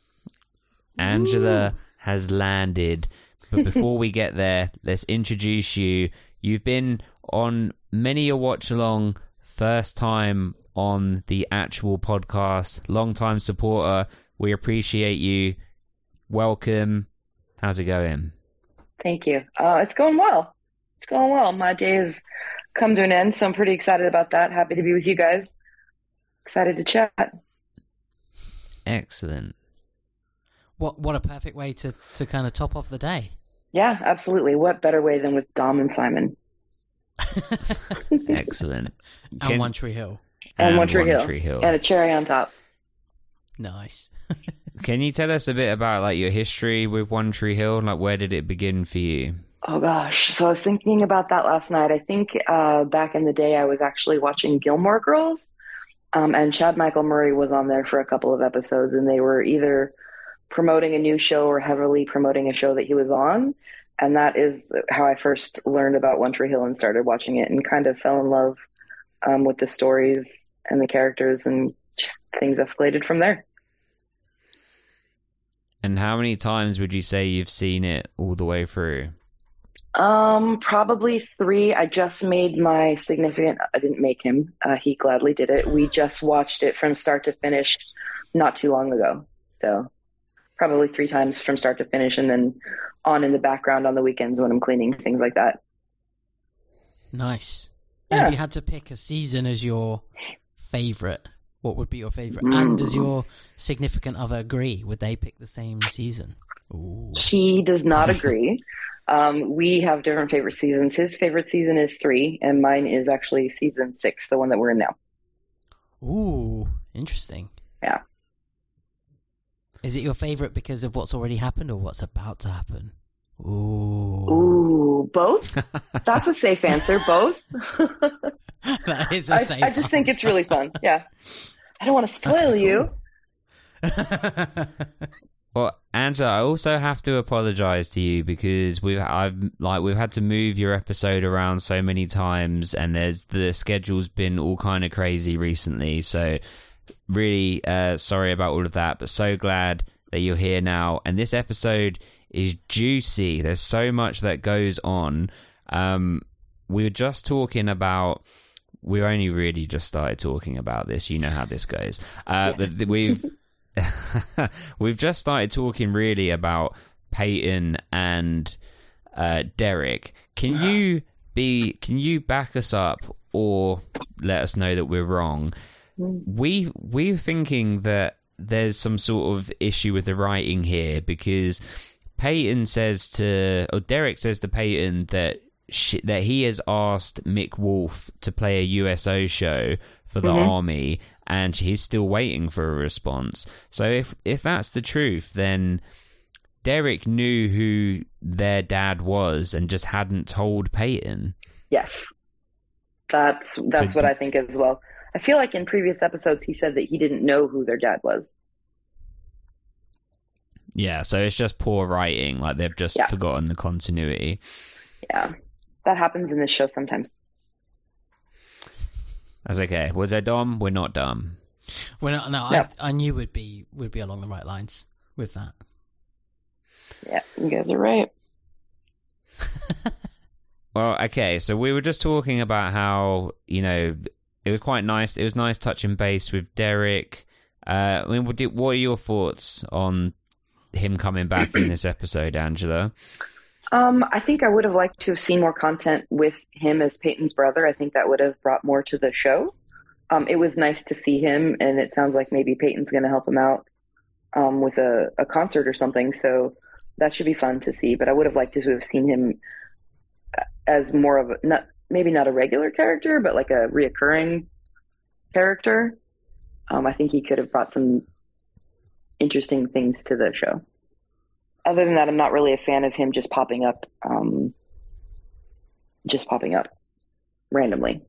Angela has landed. But before we get there, let's introduce you. You've been on many a watch along, first time on the actual podcast, long time supporter. We appreciate you. Welcome. How's it going? Thank you. Uh, it's going well. It's going well. My day has come to an end, so I'm pretty excited about that. Happy to be with you guys. Excited to chat. Excellent. What what a perfect way to, to kind of top off the day. Yeah, absolutely. What better way than with Dom and Simon? Excellent. And Can- One Tree Hill. And, One Tree Hill. Tree Hill. And a cherry on top. Nice. Can you tell us a bit about like your history with One Tree Hill? Like where did it begin for you? Oh gosh. So I was thinking about that last night. I think uh, back in the day I was actually watching Gilmore Girls. Um, and Chad Michael Murray was on there for a couple of episodes, and they were either promoting a new show or heavily promoting a show that he was on. And that is how I first learned about One Tree Hill and started watching it and kind of fell in love um, with the stories and the characters, and things escalated from there. And how many times would you say you've seen it all the way through? Um, probably three. I just made my significant. I didn't make him. Uh, he gladly did it. We just watched it from start to finish, not too long ago. So, probably three times from start to finish, and then on in the background on the weekends when I'm cleaning, things like that. Nice. And if you had to pick a season as your favorite, what would be your favorite? Mm. And does your significant other agree? Would they pick the same season? Ooh. He does not agree. Um, we have different favorite seasons. His favorite season is three, and mine is actually season six, the one that we're in now. Ooh, interesting. Yeah. Is it your favorite because of what's already happened or what's about to happen? Ooh. Ooh, both? That's a safe answer. Both. that is a I, safe I just think it's really fun. Yeah. I don't want to spoil you. Well, Angela, I also have to apologize to you because we've I've like we've had to move your episode around so many times, and there's the schedule's been all kind of crazy recently. So, really uh, sorry about all of that, but so glad that you're here now. And this episode is juicy. There's so much that goes on. Um, we were just talking about. We only really just started talking about this. You know how this goes. Uh, we've we've just started talking really about Peyton and uh, Derek. Can you be? Can you back us up or let us know that we're wrong? We we're thinking that there's some sort of issue with the writing here because Peyton says to or Derek says to Peyton that she, that he has asked Mick Wolf to play a USO show for the army and he's still waiting for a response. So if if that's the truth then Derek knew who their dad was and just hadn't told Peyton. Yes. That's that's So what I think as well. I feel like in previous episodes he said that he didn't know who their dad was. Yeah, so it's just poor writing. Like they've just Yeah. forgotten the continuity. Yeah. That happens in this show sometimes. That's okay. Was I dumb? We're not dumb. Well, no, no, Yeah. I, I knew would be would be along the right lines with that. Yeah, you guys are right. Well, okay, so we were just talking about how you know it was quite nice. It was nice touching base with Derek. Uh, I mean, what, what are your thoughts on him coming back in this episode, Angela? Um, I think I would have liked to have seen more content with him as Peyton's brother. I think that would have brought more to the show. Um, it was nice to see him, and it sounds like maybe Peyton's going to help him out um, with a, a concert or something. So that should be fun to see. But I would have liked to have seen him as more of a not maybe not a regular character, but like a reoccurring character. Um, I think he could have brought some interesting things to the show. Other than that, I'm not really a fan of him just popping up, um, just popping up randomly.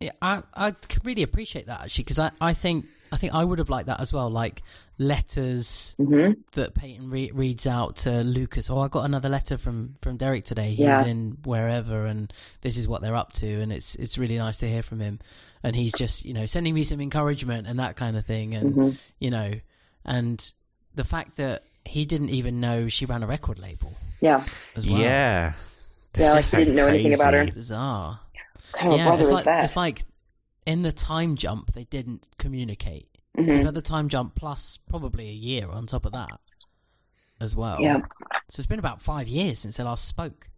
Yeah, I I can really appreciate that actually because I, I think I think I would have liked that as well, like letters hmm that Peyton re- reads out to Lucas. Oh, I got another letter from from Derek today. He's Yeah. in wherever, and this is what they're up to, and it's it's really nice to hear from him. And he's just you know sending me some encouragement and that kind of thing, and hmm you know, and the fact that he didn't even know she ran a record label Yeah. as well. Yeah. Yeah, like, So he didn't know anything about her. bizarre. Kind yeah, it's like that? it's like in the time jump they didn't communicate. Mm-hmm. We've had the time jump plus probably a year on top of that as well. Yeah. So it's been about five years since they last spoke.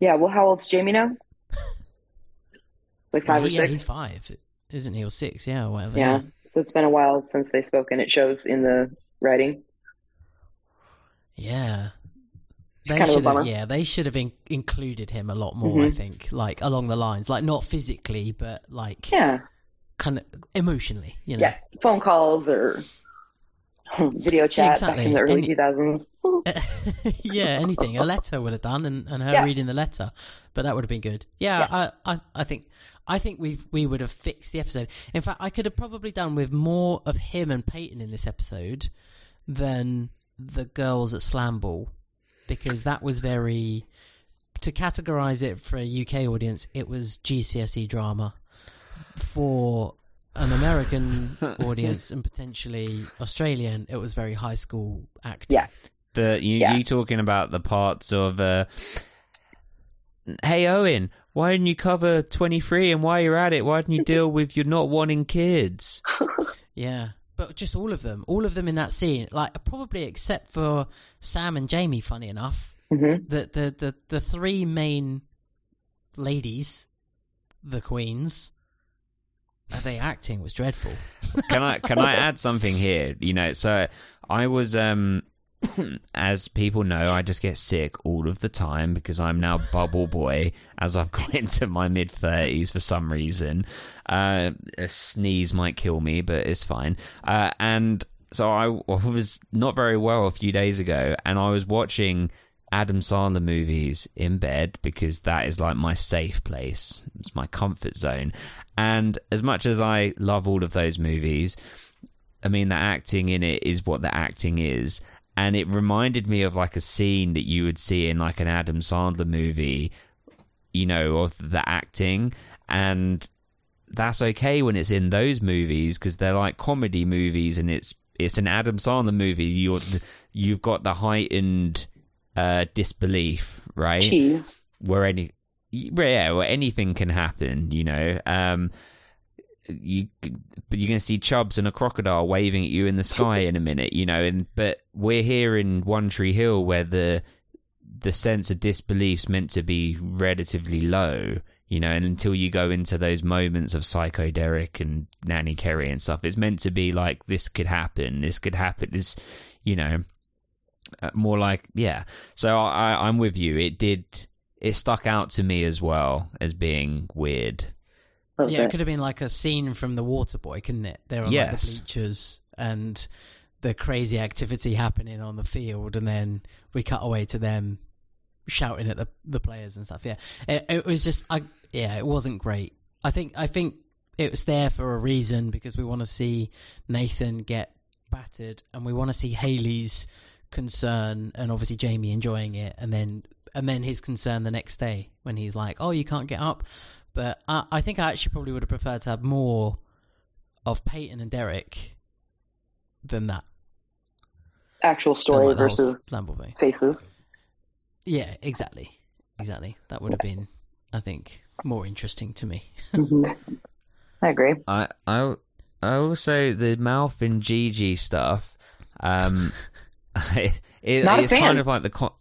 Yeah. Well, how old's Jamie now? like five Well, or he- yeah, six. he's five, isn't he? Or six, yeah, or whatever. Yeah. So it's been a while since they spoke, and it shows in the writing. Yeah. It's They kind of a should have, yeah, they should have in- included him a lot more. I Mhm. think, like along the lines, like not physically, but like Yeah. kind of emotionally. You know, Yeah. Phone calls or video chat back in the early two thousands. yeah, anything. A letter would have done, and, and her Yeah. reading the letter, but that would have been good. Yeah, Yeah. I, I, I think, I think we we would have fixed the episode. In fact, I could have probably done with more of him and Peyton in this episode than the girls at Slamball, because that was very. To categorize it for a UK audience, it was GCSE drama. For an American audience and potentially Australian, it was very high school acting. Yeah. The you Yeah. you talking about the parts of uh Hey Owen, why didn't you cover twenty three and while you're at it, why didn't you deal with you're not wanting kids? Yeah, but just all of them, all of them in that scene, like probably except for Sam and Jamie. Funny enough, hmm the the the, the three main ladies, the queens, uh, they acting was dreadful. can I can I add something here? You know, so I was um as people know, I just get sick all of the time because I'm now bubble boy as I've got into my mid thirties for some reason. Uh, a sneeze might kill me, but it's fine. Uh, and so I was not very well a few days ago, and I was watching Adam Sandler movies in bed because that is like my safe place. It's my comfort zone. And as much as I love all of those movies, I mean, the acting in it is what the acting is. And it reminded me of like a scene that you would see in like an Adam Sandler movie, you know, of the acting. And that's okay when it's in those movies because they're like comedy movies and it's it's an Adam Sandler movie. You're you've got the heightened uh, disbelief, right? Cheese. where any yeah where anything can happen you know um you you're gonna see chubbs and a crocodile waving at you in the sky in a minute you know and but we're here in one tree hill where the the sense of disbelief's meant to be relatively low you know and until you go into those moments of psycho derek and nanny carrie and stuff it's meant to be like this could happen this could happen this you know uh, more like yeah. So I, i'm with you. It did it stuck out to me as well as being weird yeah, it it. could have been like a scene from The Waterboy, couldn't it? They're on Yes. like the bleachers and the crazy activity happening on the field, and then we cut away to them shouting at the the players and stuff. Yeah, it, it was just, I yeah, it wasn't great. I think I think it was there for a reason because we want to see Nathan get battered, and we want to see Haley's concern, and obviously Jamie enjoying it, and then and then his concern the next day when he's like, "Oh, you can't get up." But I, I think I actually probably would have preferred to have more of Peyton and Derek than that. Actual than story like versus Lamborghini. faces. Yeah, exactly, exactly. That would have been, I think, more interesting to me. hmm I agree. I I I also the mouth and Gigi stuff. Um, it, Not it's kind of like the con-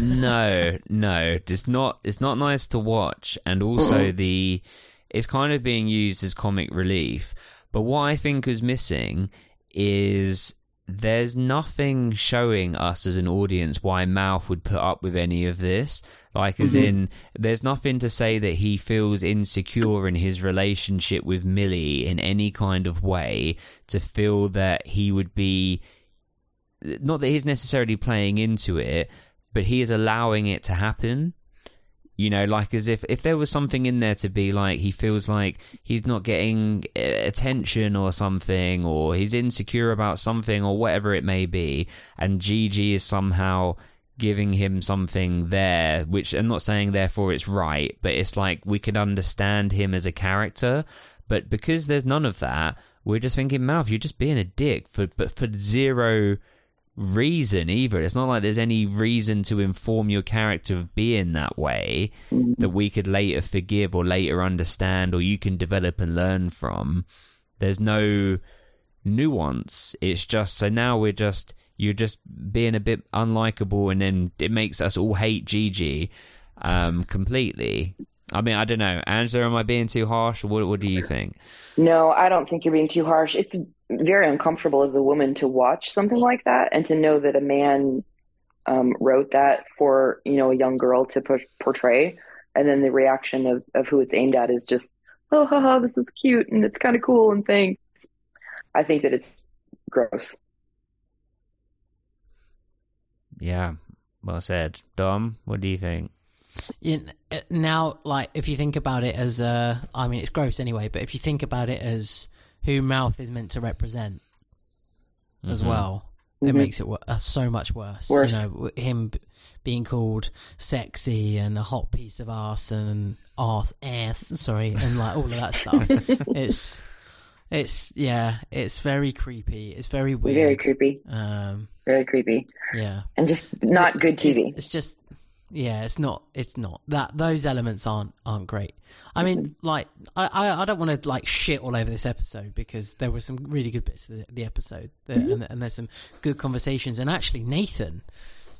no no. It's not it's not nice to watch. And also the it's kind of being used as comic relief. But what i think is missing is there's nothing showing us as an audience why mouth would put up with any of this. Like as mm-hmm. in there's nothing to say that he feels insecure in his relationship with millie in any kind of way to feel that he would be not that he's necessarily playing into it, but he is allowing it to happen. You know, like as if if there was something in there to be like he feels like he's not getting uh, attention or something, or he's insecure about something or whatever it may be, and Gigi is somehow giving him something there, which I'm not saying therefore it's right, but it's like we can understand him as a character, but because there's none of that, we're just thinking, Mouth, you're just being a dick for but for zero reason either. It's not like there's any reason to inform your character of being that way that we could later forgive or later understand or you can develop and learn from. There's no nuance. It's just so now we're just you're just being a bit unlikable and then it makes us all hate Gigi um completely. I mean, I don't know. Angela, am I being too harsh? What what do you think? No, I don't think you're being too harsh. It's very uncomfortable as a woman to watch something like that and to know that a man um, wrote that for you know a young girl to p- portray, and then the reaction of, of who it's aimed at is just, oh, haha, this is cute and it's kind of cool and thanks. I think that it's gross. Yeah, well said. Dom, what do you think? Yeah, n- now, like, if you think about it as, uh, I mean, it's gross anyway, but if you think about it as who Mouth is meant to represent as Mhm. well, it Mhm. makes it wo- uh, so much worse. Worse. You know, him b- being called sexy and a hot piece of ass and ass, ass, sorry, and like all of that stuff. it's, it's, yeah, it's very creepy. It's very weird. Very creepy. Um, Very creepy. yeah. And just not good It's- TV. It's just yeah, it's not it's not. That those elements aren't aren't great. I mean, like I I, I don't want to like shit all over this episode because there were some really good bits of the, the episode there, and, and there's some good conversations and actually Nathan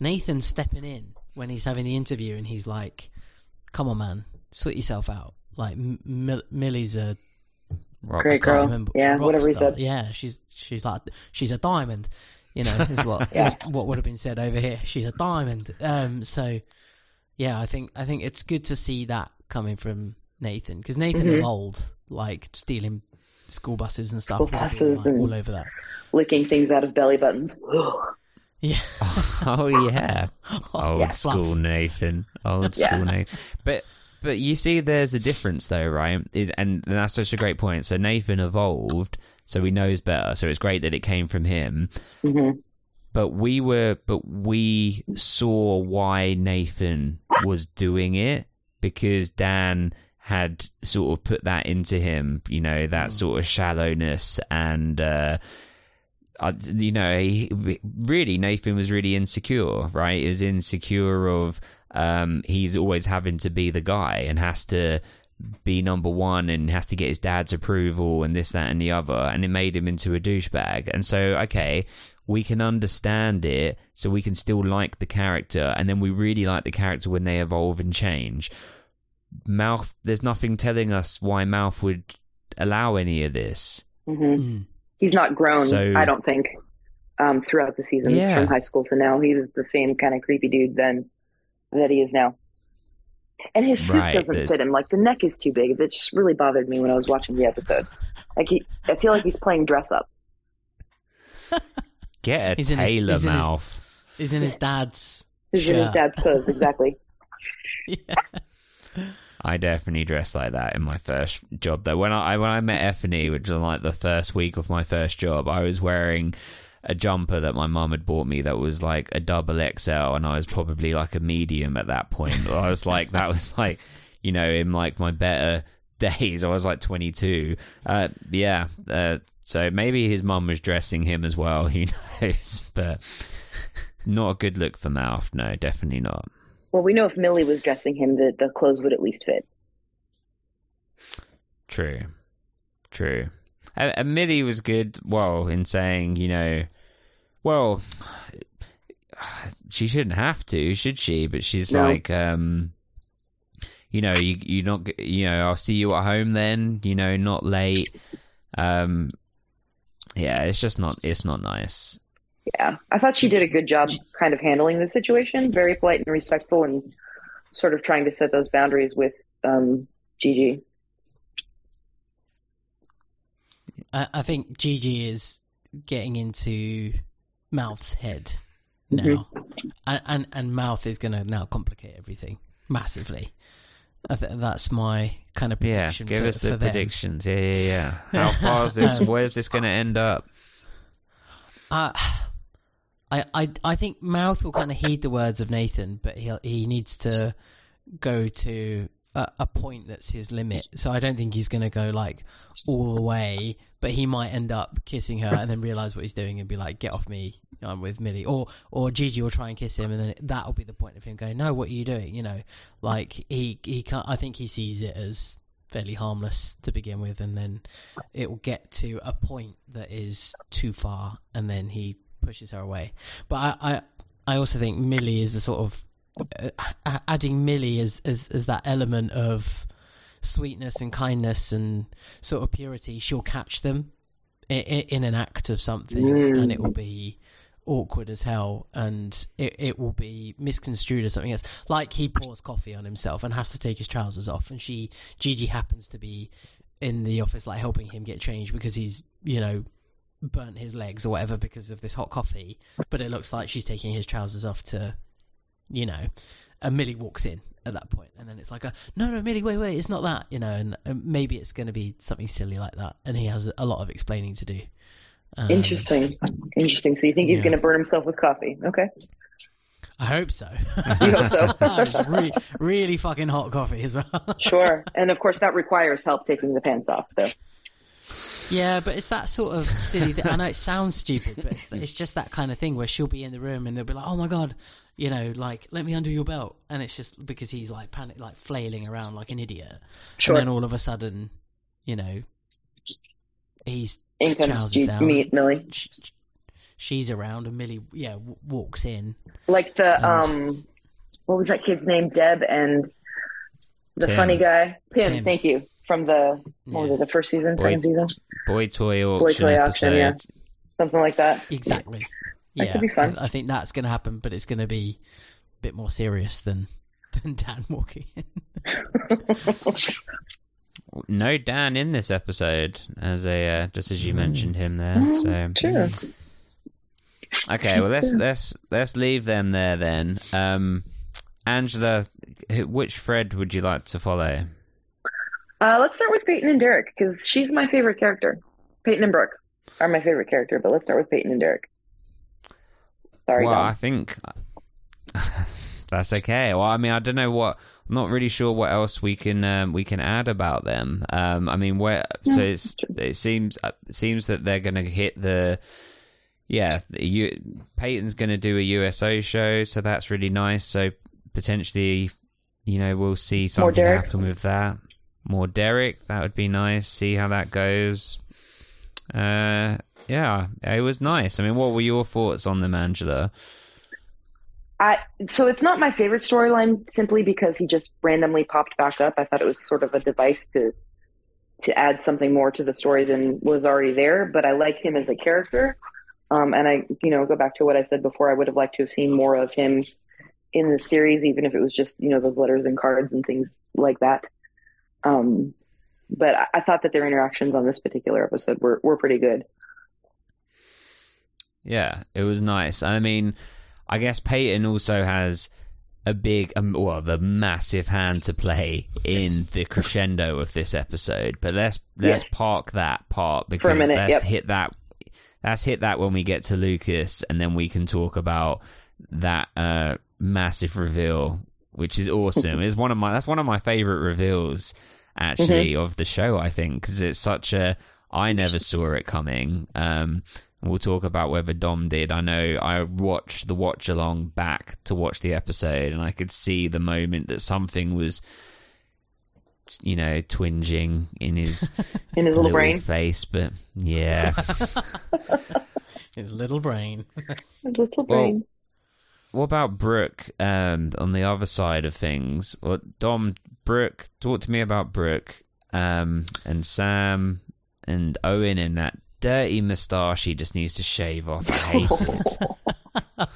Nathan stepping in when he's having the interview and he's like, "Come on, man, sort yourself out." Like M- Millie's a Great star. girl. remember- Yeah, whatever he star. said. Yeah, she's she's like she's a diamond. You know, is what is what would have been said over here. She's a diamond. Um, so yeah, I think I think it's good to see that coming from Nathan because Nathan Mhm. of old, like stealing school buses and stuff, School would buses like, and- all over that. Licking things out of belly buttons. Yeah, Oh yeah, old yeah, school. Nathan, old Yeah. school Nathan. But but you see, there's a difference though, right? Is and that's such a great point. So Nathan evolved, so he knows better. So it's great that it came from him. hmm But we were, but we saw why Nathan was doing it because Dan had sort of put that into him. You know that sort of shallowness and. uh uh, you know, he, really, Nathan was really insecure, right? Is insecure of um, he's always having to be the guy and has to be number one and has to get his dad's approval and this, that, and the other, and it made him into a douchebag. And so, okay, we can understand it, so we can still like the character, and then we really like the character when they evolve and change. Mouth, there's nothing telling us why Mouth would allow any of this. hmm Mm. He's not grown, So- I don't think, um, throughout the season Yeah. from high school to now. He was the same kind of creepy dude then that he is now. And his suit Right, doesn't but- fit him. Like the neck is too big. That just really bothered me when I was watching the episode. Like he, I feel like he's playing dress up. Get a He's in his- tailor he's in his- mouth. He's in his dad's He's in his dad's clothes, exactly. yeah. I definitely dressed like that in my first job. Though when I when I met Effany, which was like the first week of my first job, I was wearing a jumper that my mum had bought me that was like a double XL, and I was probably like a medium at that point. I was like, that was like, you know, in like my better days. I was like 22. Uh, yeah. Uh, so maybe his mum was dressing him as well. Who knows? But not a good look for mouth. No, definitely not. Well, we know if Millie was dressing him, that the clothes would at least fit. True. True. And, and Millie was good, well, in saying, you know, well, she shouldn't have to, should she? But she's No. like, um, you know, you you not, you know, I'll see you at home then. You know, not late. Um, yeah, it's just not. It's not nice. Yeah, I thought she did a good job kind of handling the situation, very polite and respectful, and sort of trying to set those boundaries with um, Gigi. I, I think Gigi is getting into Mouth's head now, Mm-hmm. and, and and Mouth is going to now complicate everything. massively. That's my kind of prediction. Yeah, give for, us the for them. predictions. Yeah, yeah, yeah. How far is this? Where's this going to end up? Uh, I, I, I think Mouth will kind of heed the words of Nathan, but he he needs to go to a, a point that's his limit. So I don't think he's going to go like all the way, but he might end up kissing her and then realize what he's doing and be like, "Get off me, I'm with Millie," or or Gigi will try and kiss him, and then that'll be the point of him going, "No, what are you doing?" You know, like he he can't. I think he sees it as fairly harmless to begin with, and then it will get to a point that is too far, and then he pushes her away. But I, I, I also think Millie is the sort of adding Millie as, as as that element of sweetness and kindness and sort of purity. She'll catch them in, in an act of something, Mm. and it will be awkward as hell and it, it will be misconstrued as something else like he pours coffee on himself and has to take his trousers off and she Gigi happens to be in the office like helping him get changed because he's you know burnt his legs or whatever because of this hot coffee but it looks like she's taking his trousers off to you know and Millie walks in at that point and then it's like a no no Millie wait wait it's not that you know and, and maybe it's going to be something silly like that and he has a lot of explaining to do um, Interesting. Interesting. So you think he's yeah. going to burn himself with coffee? Okay. I hope so. You hope so? It's re- really fucking hot coffee as well. Sure. And of course, that requires help taking the pants off. So yeah, but it's that sort of silly thing. I know it sounds stupid, but it's, it's just that kind of thing where she'll be in the room and they'll be like, "Oh my god," you know, like let me undo your belt, and it's just because he's like panic, like flailing around like an idiot, sure. and then all of a sudden, you know, he's In comes trousers G- down. me, Millie. sh- she's around, and Millie, yeah, w- walks in. Like the um, what was that kid's name? Deb and the Tim. funny guy Pim. Tim. Thank you. From the what was it? The first season, Boy- second season, Boy toy auction toy episode. auction, yeah. something like that. Exactly. That yeah, could be fun. I, I think that's going to happen, but it's going to be a bit more serious than than Dan walking in. No Dan in this episode, as a uh, just as you mentioned him there. So Sure. okay, well let's let's let's leave them there then. Um, Angela, which Fred would you like to follow? Uh, let's start with Peyton and Derek because she's my favorite character. Peyton and Brooke are my favorite character, but let's start with Peyton and Derek. Sorry, well, Dom. I think that's okay. Well, I mean, I don't know what. I'm not really sure what else we can um, we can add about them. Um, I mean, where so it's it seems uh, it seems that they're going to hit the yeah. The, U, Peyton's going to do a USO show, so that's really nice. So potentially, you know, we'll see something happen with that. More Derek, that would be nice. See how that goes. Uh, yeah, it was nice. I mean, what were your thoughts on them, Angela? I so it's not my favorite storyline simply because he just randomly popped back up. I thought it was sort of a device to to add something more to the story than was already there. But I like him as a character, um, and I you know go back to what I said before. I would have liked to have seen more of him in the series, even if it was just you know those letters and cards and things like that. Um, but I, I thought that their interactions on this particular episode were were pretty good. Yeah, it was nice. I mean, I guess Peyton also has a big, um, well, the massive hand to play in the crescendo of this episode. But let's let's Yes. park that part because minute, let's yep. hit that. Let's hit that when we get to Lucas, and then we can talk about that uh, massive reveal, which is awesome. it's one of my that's one of my favorite reveals actually Mm-hmm. of the show. I think because it's such a I never saw it coming. Um, We'll talk about whether Dom did. I know I watched the watch along back to watch the episode, and I could see the moment that something was, you know, twinging in his In his little brain, face. But yeah, His little brain. his little well, brain. what about Brooke? Um, on the other side of things, well, Dom, Brooke, talk to me about Brooke, um, and Sam and Owen and that dirty moustache he just needs to shave off. I hate it.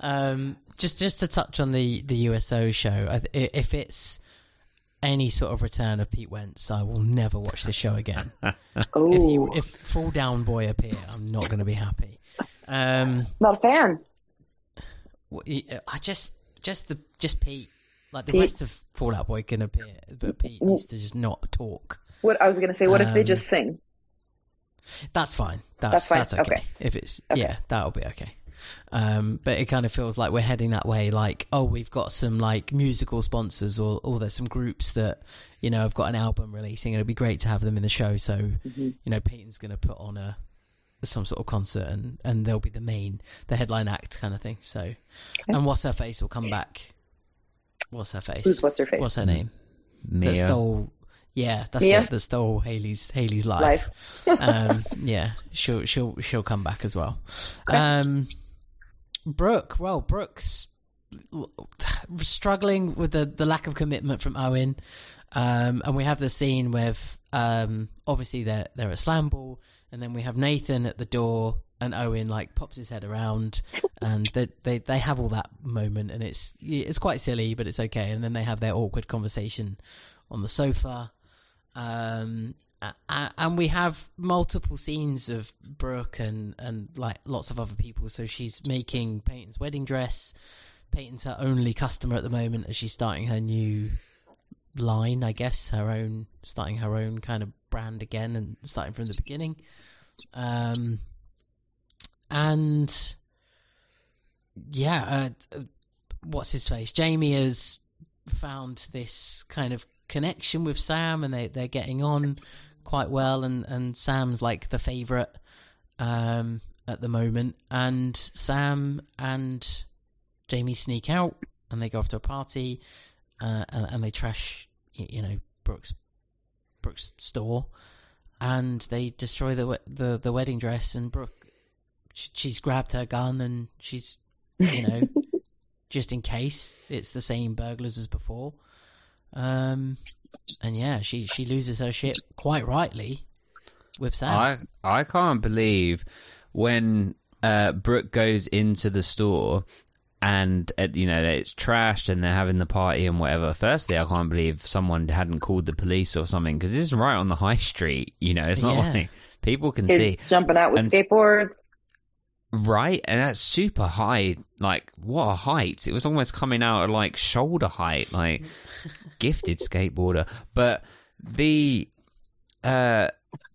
Um, just just to touch on the the USO show, if it's any sort of return of Pete Wentz, I will never watch the show again. oh, if he, if Fall Out Boy appear, I'm not going to be happy. Um, not a fan. I just just the just Pete Like the rest of Fall Out Boy can appear, but Pete needs to just not talk. What I was going to say, what if they Um, just sing? That's fine. That's That's that's, fine? okay. Okay. If it's Okay. yeah, that'll be okay. Um, but it kind of feels like we're heading that way. Like, oh, we've got some like musical sponsors, or or there's some groups that you know have got an album releasing. It'd be great to have them in the show. So Mm-hmm. you know, Peyton's going to put on a some sort of concert, and and they'll be the main, the headline act kind of thing. So, and what's her face will come back. What's her face? Who's what's her face? What's her name? Mia. That stole. Yeah, that's Mia? it. That stole Haley's Haley's life. um, yeah, she'll she'll she'll come back as well. Um, Brooke, well, Brooke's struggling with the the lack of commitment from Owen, um, and we have the scene with um, obviously they're they're at slam ball, and then we have Nathan at the door, and Owen like pops his head around, and they they they have all that moment, and it's it's quite silly, but it's okay, and then they have their awkward conversation on the sofa. Um, and we have multiple scenes of Brooke and, and like lots of other people. So she's making Peyton's wedding dress. Peyton's her only customer at the moment as she's starting her new line, I guess, her own, starting her own kind of brand again and starting from the beginning. Um, and yeah, uh, what's his face? Jamie has found this kind of connection with Sam, and they they're getting on quite well. And and Sam's like the favorite um, at the moment, and Sam and Jamie sneak out, and they go off to a party, uh, and, and they trash, you know, Brooks Brooks' store, and they destroy the the the wedding dress, and Brooke she's grabbed her gun and she's you know just in case it's the same burglars as before. Um, and yeah, she she loses her shit quite rightly with Sam. I I can't believe when uh, Brooke goes into the store and uh, you know it's trashed and they're having the party and whatever. Firstly, I can't believe someone hadn't called the police or something because this is right on the high street. You know, it's not Yeah. like people can Kids see jumping out with And- skateboards. Right, and that's super high. Like what a height! It was almost coming out at like shoulder height, like gifted skateboarder. But the uh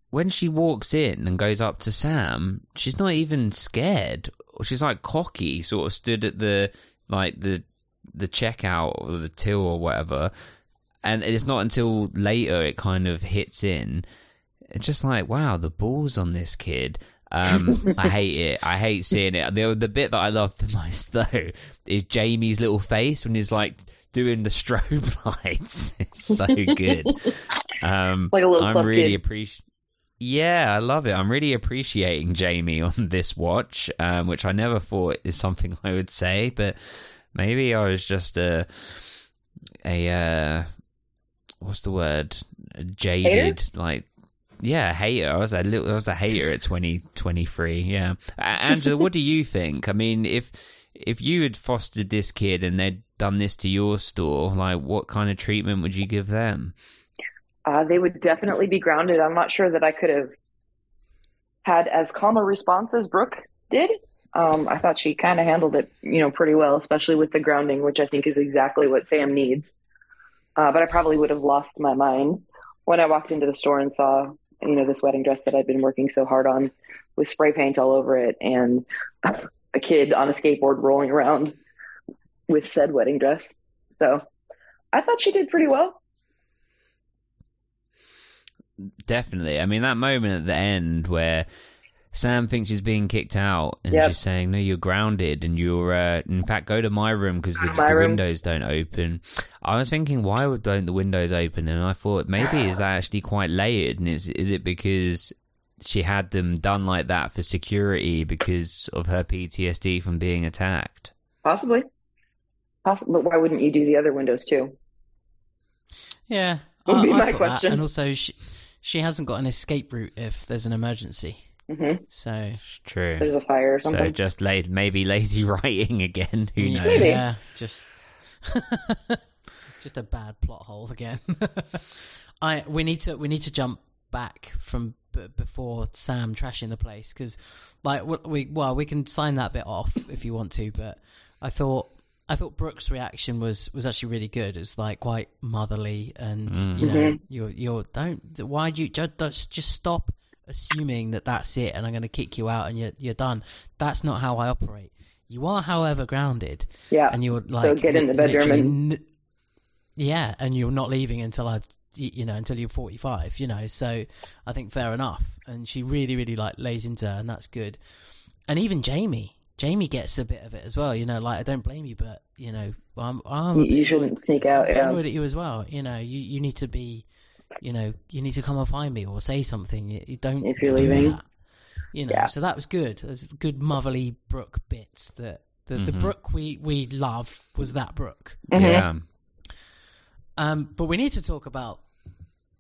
when she walks in and goes up to Sam, she's not even scared. She's like cocky, sort of stood at the like the the checkout or the till or whatever. And it's not until later it kind of hits in. It's just like, wow, the balls on this kid. Um, I hate it. I hate seeing it. The, the bit that I love the most though is Jamie's little face when he's like doing the strobe lights. It's so good. Um, Like a little I'm really kid. appreciating. Yeah, I love it. I'm really appreciating Jamie on this watch, um, which I never thought is something I would say, but maybe I was just a a uh, what's the word? A jaded, like yeah, hater. I was a little, I was a hater at 2023. yeah, A- Angela, what do you think? I mean, if if you had fostered this kid and they'd done this to your store, like what kind of treatment would you give them? Uh, they would definitely be grounded. I'm not sure that I could have had as calm a response as Brooke did. Um, I thought she kind of handled it, you know, pretty well, especially with the grounding, which I think is exactly what Sam needs. Uh, but I probably would have lost my mind when I walked into the store and saw, you know, this wedding dress that I'd been working so hard on with spray paint all over it and a kid on a skateboard rolling around with said wedding dress. So I thought she did pretty well. Definitely. I mean, that moment at the end where Sam thinks she's being kicked out and Yep. she's saying, No, you're grounded and you're, uh, in fact, go to my room because the, the windows don't open. I was thinking, why don't the windows open? And I thought, maybe is that actually quite layered? And is, is it because she had them done like that for security because of her PTSD from being attacked? Possibly. Possibly. But why wouldn't you do the other windows too? yeah, Would I, be I my thought that. And also, she she hasn't got an escape route if there's an emergency. Hmm So It's true. There's a fire or So just laid, maybe lazy writing again. Who yeah, knows? Yeah, just just a bad plot hole again. I we need to we need to jump back from b- before Sam trashing the place because like we well we can sign that bit off if you want to, but I thought I thought Brooke's reaction was was actually really good. It's like quite motherly, and Mm. you know, Mhm. you're you're don't why do you just just just stop assuming that that's it, and I'm going to kick you out, and you're you're done. That's not how I operate. You are, however, grounded, Yeah. and you're like get in the bedroom and- n- yeah, and you're not leaving until I, you know, until you're 45. You know, so I think fair enough. And she really, really like lays into her, and that's good. And even Jamie, Jamie gets a bit of it as well. You know, like I don't blame you, but you know, I'm, I'm You, shouldn't sneak out. Yeah. at you as well. You know, you you need to be, you know, you need to come and find me or say something. You, you don't If you're do leaving. that. You know, Yeah. so that was good. There's good motherly Brooke bits that the the Mhm. Brooke we we love was that Brooke. Mhm. Yeah. Um, but we need to talk about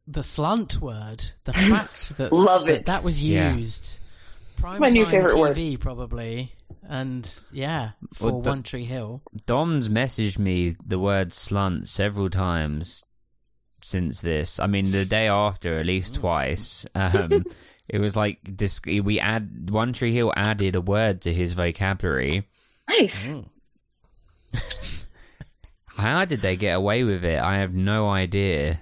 the slunt word, the fact that Love that, it. that was Yeah. used. Prime My new time favorite word. Probably, and yeah, for Well, One Tree Hill. Dom's messaged me the word slunt several times since this. I mean, the day after, at least twice. Um, it was like this. We add One Tree Hill added a word to his vocabulary. Nice. Mm. How did they get away with it? I have no idea.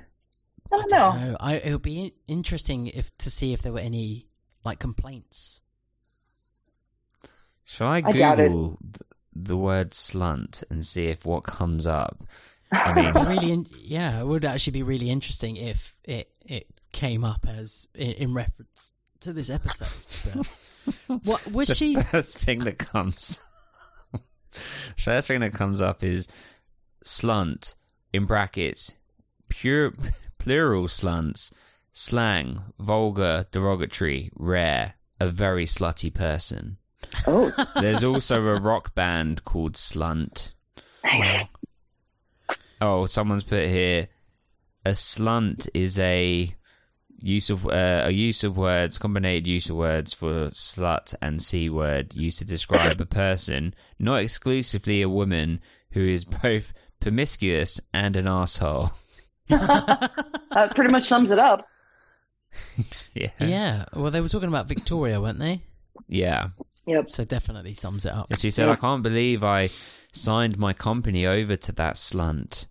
I don't know. No, I, it would be interesting if to see if there were any like complaints. Shall I I. Google th- the word slunt and see if what comes up? I mean, But really, in, yeah, it would actually be really interesting if it it came up as in, in reference to this episode. But what was the she? first thing that comes first thing that comes up is slunt in brackets pure plural slunts slang vulgar derogatory rare a very slutty person Oh, there's also a rock band called slunt nice. Oh someone's put here a slunt is a use of uh, a use of words combined use of words for slut and c word used to describe a person not exclusively a woman who is both promiscuous and an asshole That pretty much sums it up. yeah Yeah, well, they were talking about Victoria, weren't they? yeah Yep. So definitely sums it up. and she said i can't believe i signed my company over to that slunt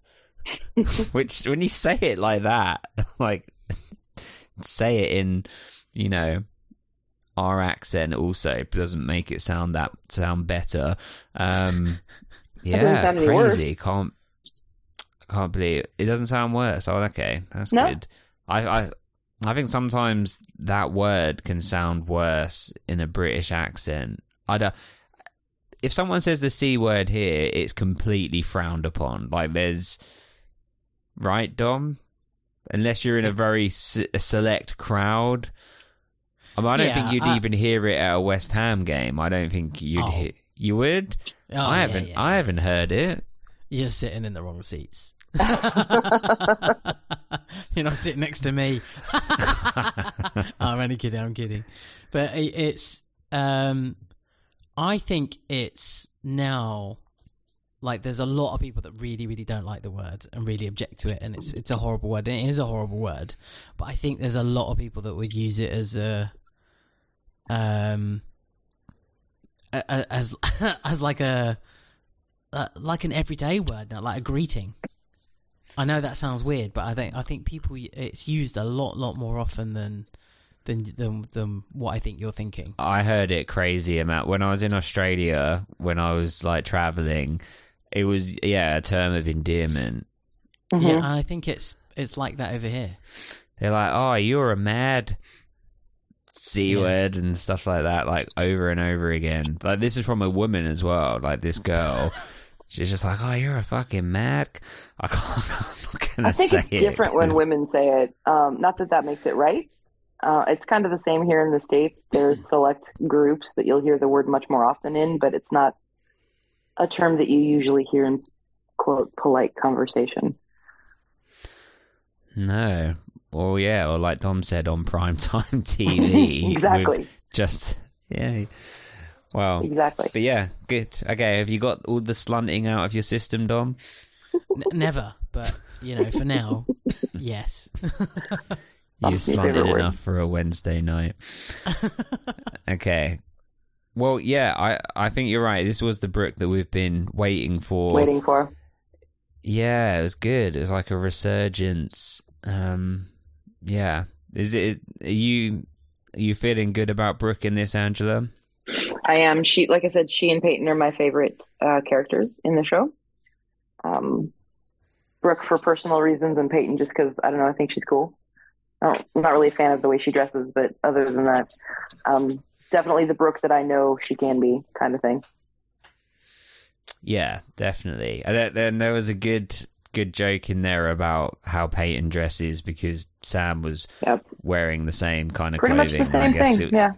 which when you say it like that like say it in you know our accent also doesn't make it sound that sound better. Um yeah any worse. crazy. Can't I can't believe it. it doesn't sound worse. Oh okay. That's No. good. I i i think sometimes that word can sound worse in a british accent. I don't if someone says the c word here it's completely frowned upon. Like there's right dom unless you're in a very se- select crowd I, mean, I don't Yeah, think you'd I- even hear it at a West Ham game. I don't think you'd Oh. hear. You would? Oh, I haven't. yeah, I haven't heard it. You're sitting in the wrong seats. You're not sitting next to me. I'm only kidding. I'm kidding. But it's. Um, I think it's now like there's a lot of people that really, really don't like the word and really object to it, and it's it's a horrible word. It is a horrible word, but I think there's a lot of people that would use it as a, um, as as like a uh, like an everyday word now, like a greeting. I know that sounds weird, but I think I think people it's used a lot lot more often than than than, than what I think you're thinking. I heard it crazy amount when I was in Australia. When I was like traveling, it was yeah a term of endearment. Mhm. Yeah, and I think it's it's like that over here. They're like, "Oh, you're a mad c Yeah. word" and stuff like that, like over and over again. Like this is from a woman as well. Like this girl, she's just like, "Oh, you're a fucking mad." I can't. I'm not gonna I think say it's it. different when women say it. Um, not that that makes it right. Uh, it's kind of the same here in the states. There's select groups that you'll hear the word much more often in, but it's not a term that you usually hear in quote polite conversation. No. Or yeah, or like Dom said on primetime TV. exactly, Just yeah. Well, exactly. but yeah, good. Okay, have you got all the slunting out of your system, Dom? N- never, but you know, for now, yes. You my slunted favorite word. enough for a Wednesday night. okay. Well, yeah, I I think you're right. This was the Brooke that we've been waiting for. Waiting for. Yeah, it was good. It was like a resurgence. Um, yeah. Is it? Are you are you feeling good about Brooke in this, Angela? I am. She, like I said, she and Peyton are my favorite uh, characters in the show. Um, Brooke for personal reasons, and Peyton just because I don't know. I think she's cool. I'm not really a fan of the way she dresses, but other than that, um, definitely the Brooke that I know she can be, kind of thing. Yeah, definitely. And then, there was a good good joke in there about how Peyton dresses because Sam was Yep. wearing the same kind of Pretty much the and I same guess thing. it- yeah.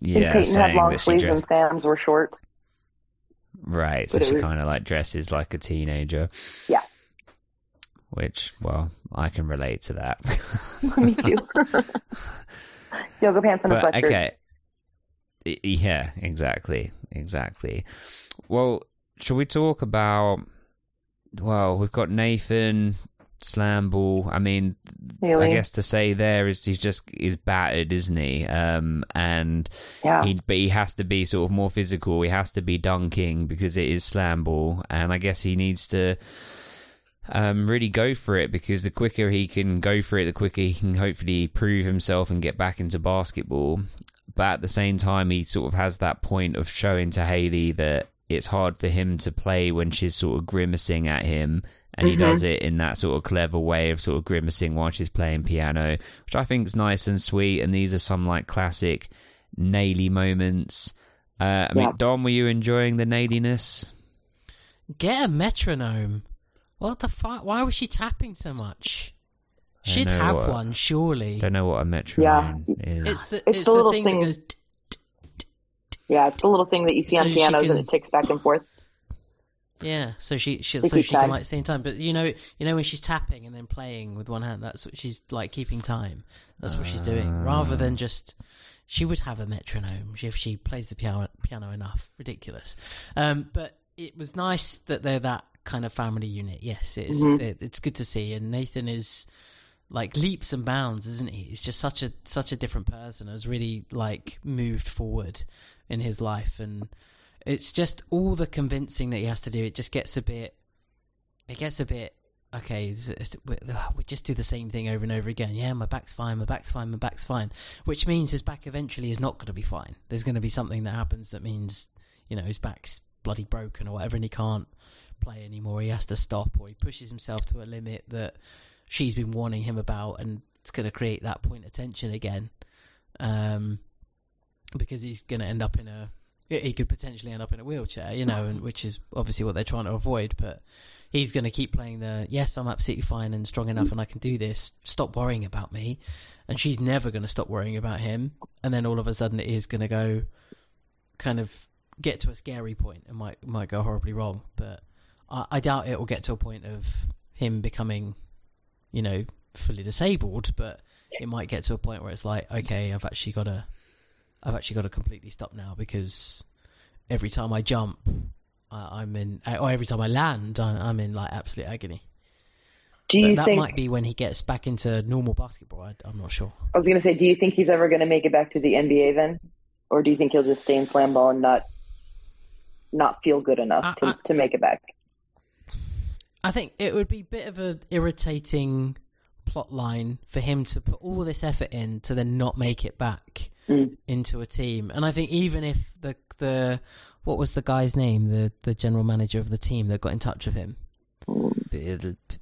yeah, Peyton had saying long sleeves, dressed and Sam's were short. right, so but she was- kind of like dresses like a teenager. Yeah. Which, well, I can relate to that. Me too. Yoga pants and a sweatshirt. okay, yeah, exactly, exactly. Well, shall we talk about? Well, we've got Nathan Slamball. I mean, Haley. I guess to say there is he's just is battered, isn't he? Um, and Yeah. he but he has to be sort of more physical. He has to be dunking because it is slam ball, and I guess he needs to um, really go for it because the quicker he can go for it, the quicker he can hopefully prove himself and get back into basketball. But at the same time, he sort of has that point of showing to Haley that it's hard for him to play when she's sort of grimacing at him. And he Mhm. does it in that sort of clever way of sort of grimacing while she's playing piano, which I think is nice and sweet. And these are some like classic Naley moments. Uh, I mean, Yeah. Dom, were you enjoying the Naleyness? Get a metronome. What the fuck? Why was she tapping so much? I She'd have what- one, surely. Don't know what a metronome is. It's the It's it's, the the, little thing, thing- that goes. t- Yeah, it's the little thing that you see So on pianos can- and it ticks back and forth. Yeah, so she, she so keep she can like stay in time. But you know, you know when she's tapping and then playing with one hand, that's what she's like keeping time. That's what she's doing, rather than just. She would have a metronome if she plays the piano piano enough. Ridiculous, um, but it was nice that they're that kind of family unit. Yes, it is. Mhm. It, it's good to see, and Nathan is like leaps and bounds, isn't he? He's just such a such a different person. Has really like moved forward in his life, and it's just all the convincing that he has to do. It just gets a bit. It gets a bit. Okay, it's, it's, we uh, we just do the same thing over and over again. Yeah, my back's fine, my back's fine, my back's fine. Which means his back eventually is not going to be fine. There's going to be something that happens that means, you know, his back's bloody broken or whatever, and he can't play anymore. He has to stop, or he pushes himself to a limit that she's been warning him about, and it's going to create that point of tension again. Um, because he's going to end up in a he could potentially end up in a wheelchair, you know, and which is obviously what they're trying to avoid. But he's going to keep playing the yes, I'm absolutely fine and strong enough, and I can do this. Stop worrying about me, and she's never going to stop worrying about him. And then all of a sudden, it is going to go, kind of get to a scary point. It might might go horribly wrong, but I, I doubt it will get to a point of him becoming, you know, fully disabled. But it might get to a point where it's like, okay, I've actually got to I've actually got to completely stop now because every time I jump, I, I'm in, or every time I land, I, I'm in like absolute agony. Do But you that think? might be when he gets back into normal basketball. I, I'm not sure. I was going to say, do you think he's ever going to make it back to the NBA then, or do you think he'll just stay in slam ball and not not feel good enough I- to, I- to make it back? I think it would be a bit of an irritating plot line for him to put all this effort in to then not make it back Mm. into a team. And I think even if the the what was the guy's name, the the general manager of the team that got in touch with him,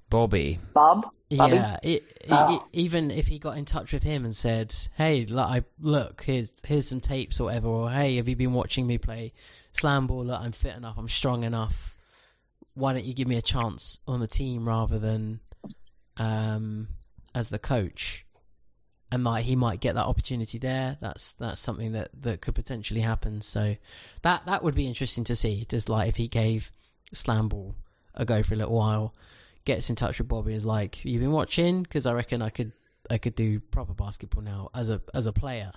Bobby. Bob? Bobby? Yeah, it, it, Oh. it- even if he got in touch with him and said, "Hey, look, I, look here's here's some tapes or whatever," or "Hey, have you been watching me play slam ball? Look, I'm fit enough, I'm strong enough. Why don't you give me a chance on the team rather than um, as the coach?" And like he might get that opportunity there. That's that's something that, that could potentially happen. So that that would be interesting to see. Just like if he gave slam ball a go for a little while gets in touch with Bobby is like, "You've been watching because I reckon I could I could do proper basketball now as a as a player."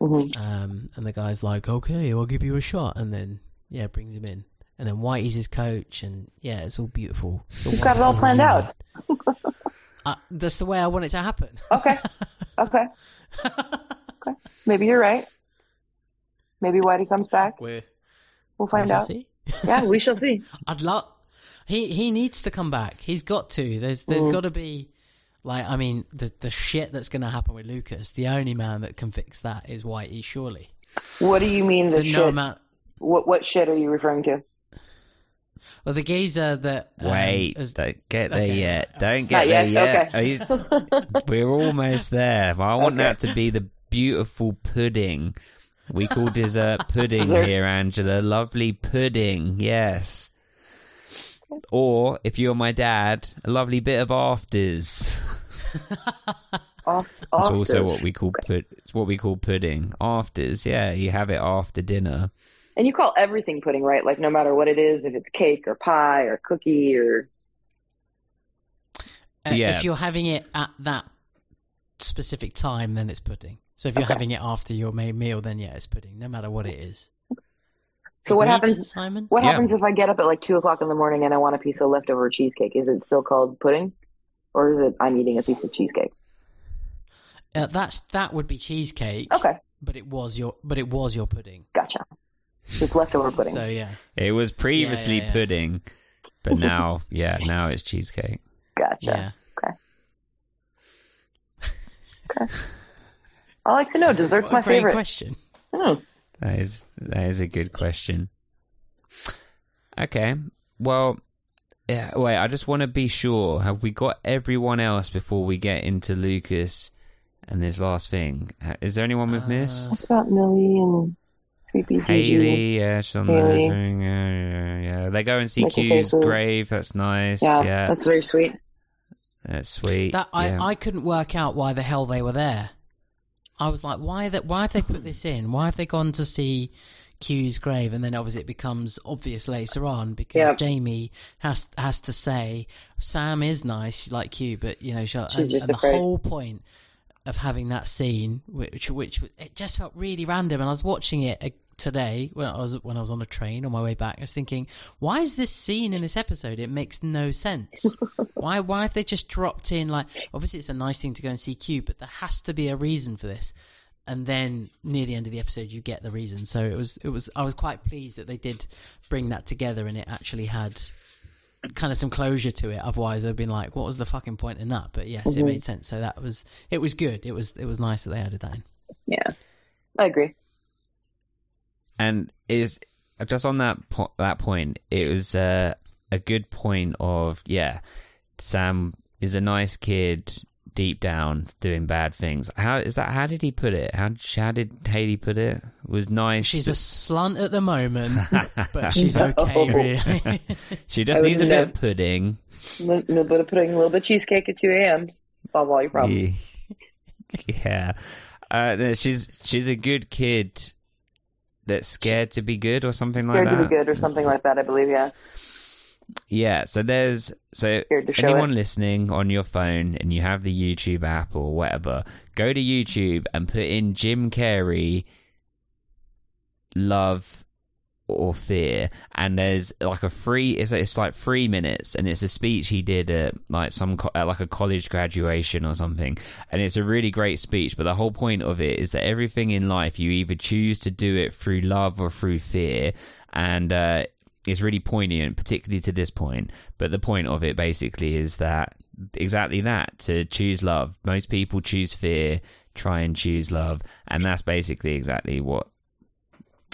Mhm. Um, and the guy's like, "Okay, I'll give you a shot," and then yeah, brings him in, and then Whitey's his coach, and yeah, it's all beautiful. It's You've got it all planned reunion. out. Uh, that's the way I want it to happen. Okay. Okay. okay. Maybe you're right. Maybe Whitey comes back. We're We'll find we out. see. Yeah, we shall see. I'd love. He he needs to come back. He's got to. There's there's got to be like I mean the the shit that's going to happen with Lucas. The only man that can fix that is Whitey. Surely. What do you mean the The shit? no amount. what what shit are you referring to? Well, the geezer that um, Wait, is- don't get there okay, yet. Don't get Not there yet? yet. He's- We're almost there. I want that to be the beautiful pudding. We call dessert pudding here, Angela. Lovely pudding, yes. Or if you're my dad, a lovely bit of afters. Off, It's also what we call pud- it's what we call pudding. Afters, yeah. You have it after dinner. And you call everything pudding, right? Like no matter what it is, if it's cake or pie or cookie or uh, yeah. if you're having it at that specific time, then it's pudding. So if you're Okay. having it after your main meal, then yeah, it's pudding, no matter what it is. So what Agreed, happens? Simon? What Yeah. happens if I get up at like two o'clock in the morning and I want a piece of leftover cheesecake? Is it still called pudding, or is it I'm eating a piece of cheesecake? Uh, that's that would be cheesecake. Okay, But it was your but it was your pudding. gotcha. It's leftover pudding. So yeah. It was previously yeah, yeah. pudding, but now, yeah, now it's cheesecake. Gotcha. Yeah. I like to know. Dessert's What my a great favorite. question. Hmm. That is that is a good question. Okay, well, yeah, wait. I just want to be sure. Have we got everyone else before we get into Lucas and this last thing? Is there anyone we've Uh, missed? What about Millie and Creepy Haley, yeah, she's on the Haley. thing. Yeah, yeah, yeah. They go and see Michael Q's Faces. grave. That's nice. Yeah, Yeah, that's very sweet. that's sweet. That I, yeah. I couldn't work out why the hell they were there. I was like, why that? Why have they put this in? Why have they gone to see Q's grave? And then obviously it becomes obvious later on because Yeah. Jamie has has to say Sam is nice, she's like Q, but you know, she, and, just and the whole point of having that scene, which which it just felt really random. And I was watching it today when I was when I was on a train on my way back. I was thinking, why is this scene in this episode? It makes no sense. why why have they just dropped in like? Obviously, it's a nice thing to go and see Q, but there has to be a reason for this. And then near the end of the episode, you get the reason. So it was it was I was quite pleased that they did bring that together, and it actually had kind of some closure to it. Otherwise, I'd been like, what was the fucking point in that? But yes, it Mhm. made sense. So that was it was good. It was it was nice that they added that in. Yeah, I agree. And is just on that po- that point it was uh, a good point of yeah sam is a nice kid deep down doing bad things how is that how did he put it how, how did haley put it was nice She's but- a slunt at the moment, but she's No. okay, really. she just needs a bit of pudding A little bit of pudding, a little bit of cheesecake at two a.m. Solve all your problems. yeah uh, she's she's a good kid that's scared to be good or something like that. Scared to be good or something like that. I believe. Yeah. Yeah, so there's so Scared anyone it. listening on your phone and you have the YouTube app or whatever, go to YouTube and put in Jim Carrey love or fear and there's like a free it's, it's like three minutes and it's a speech he did at like some co- at like a college graduation or something and it's a really great speech but the whole point of it is that everything in life you either choose to do it through love or through fear and uh it's really poignant particularly to this point but the point of it basically is that exactly that to choose love. Most people choose fear try and choose love and that's basically exactly what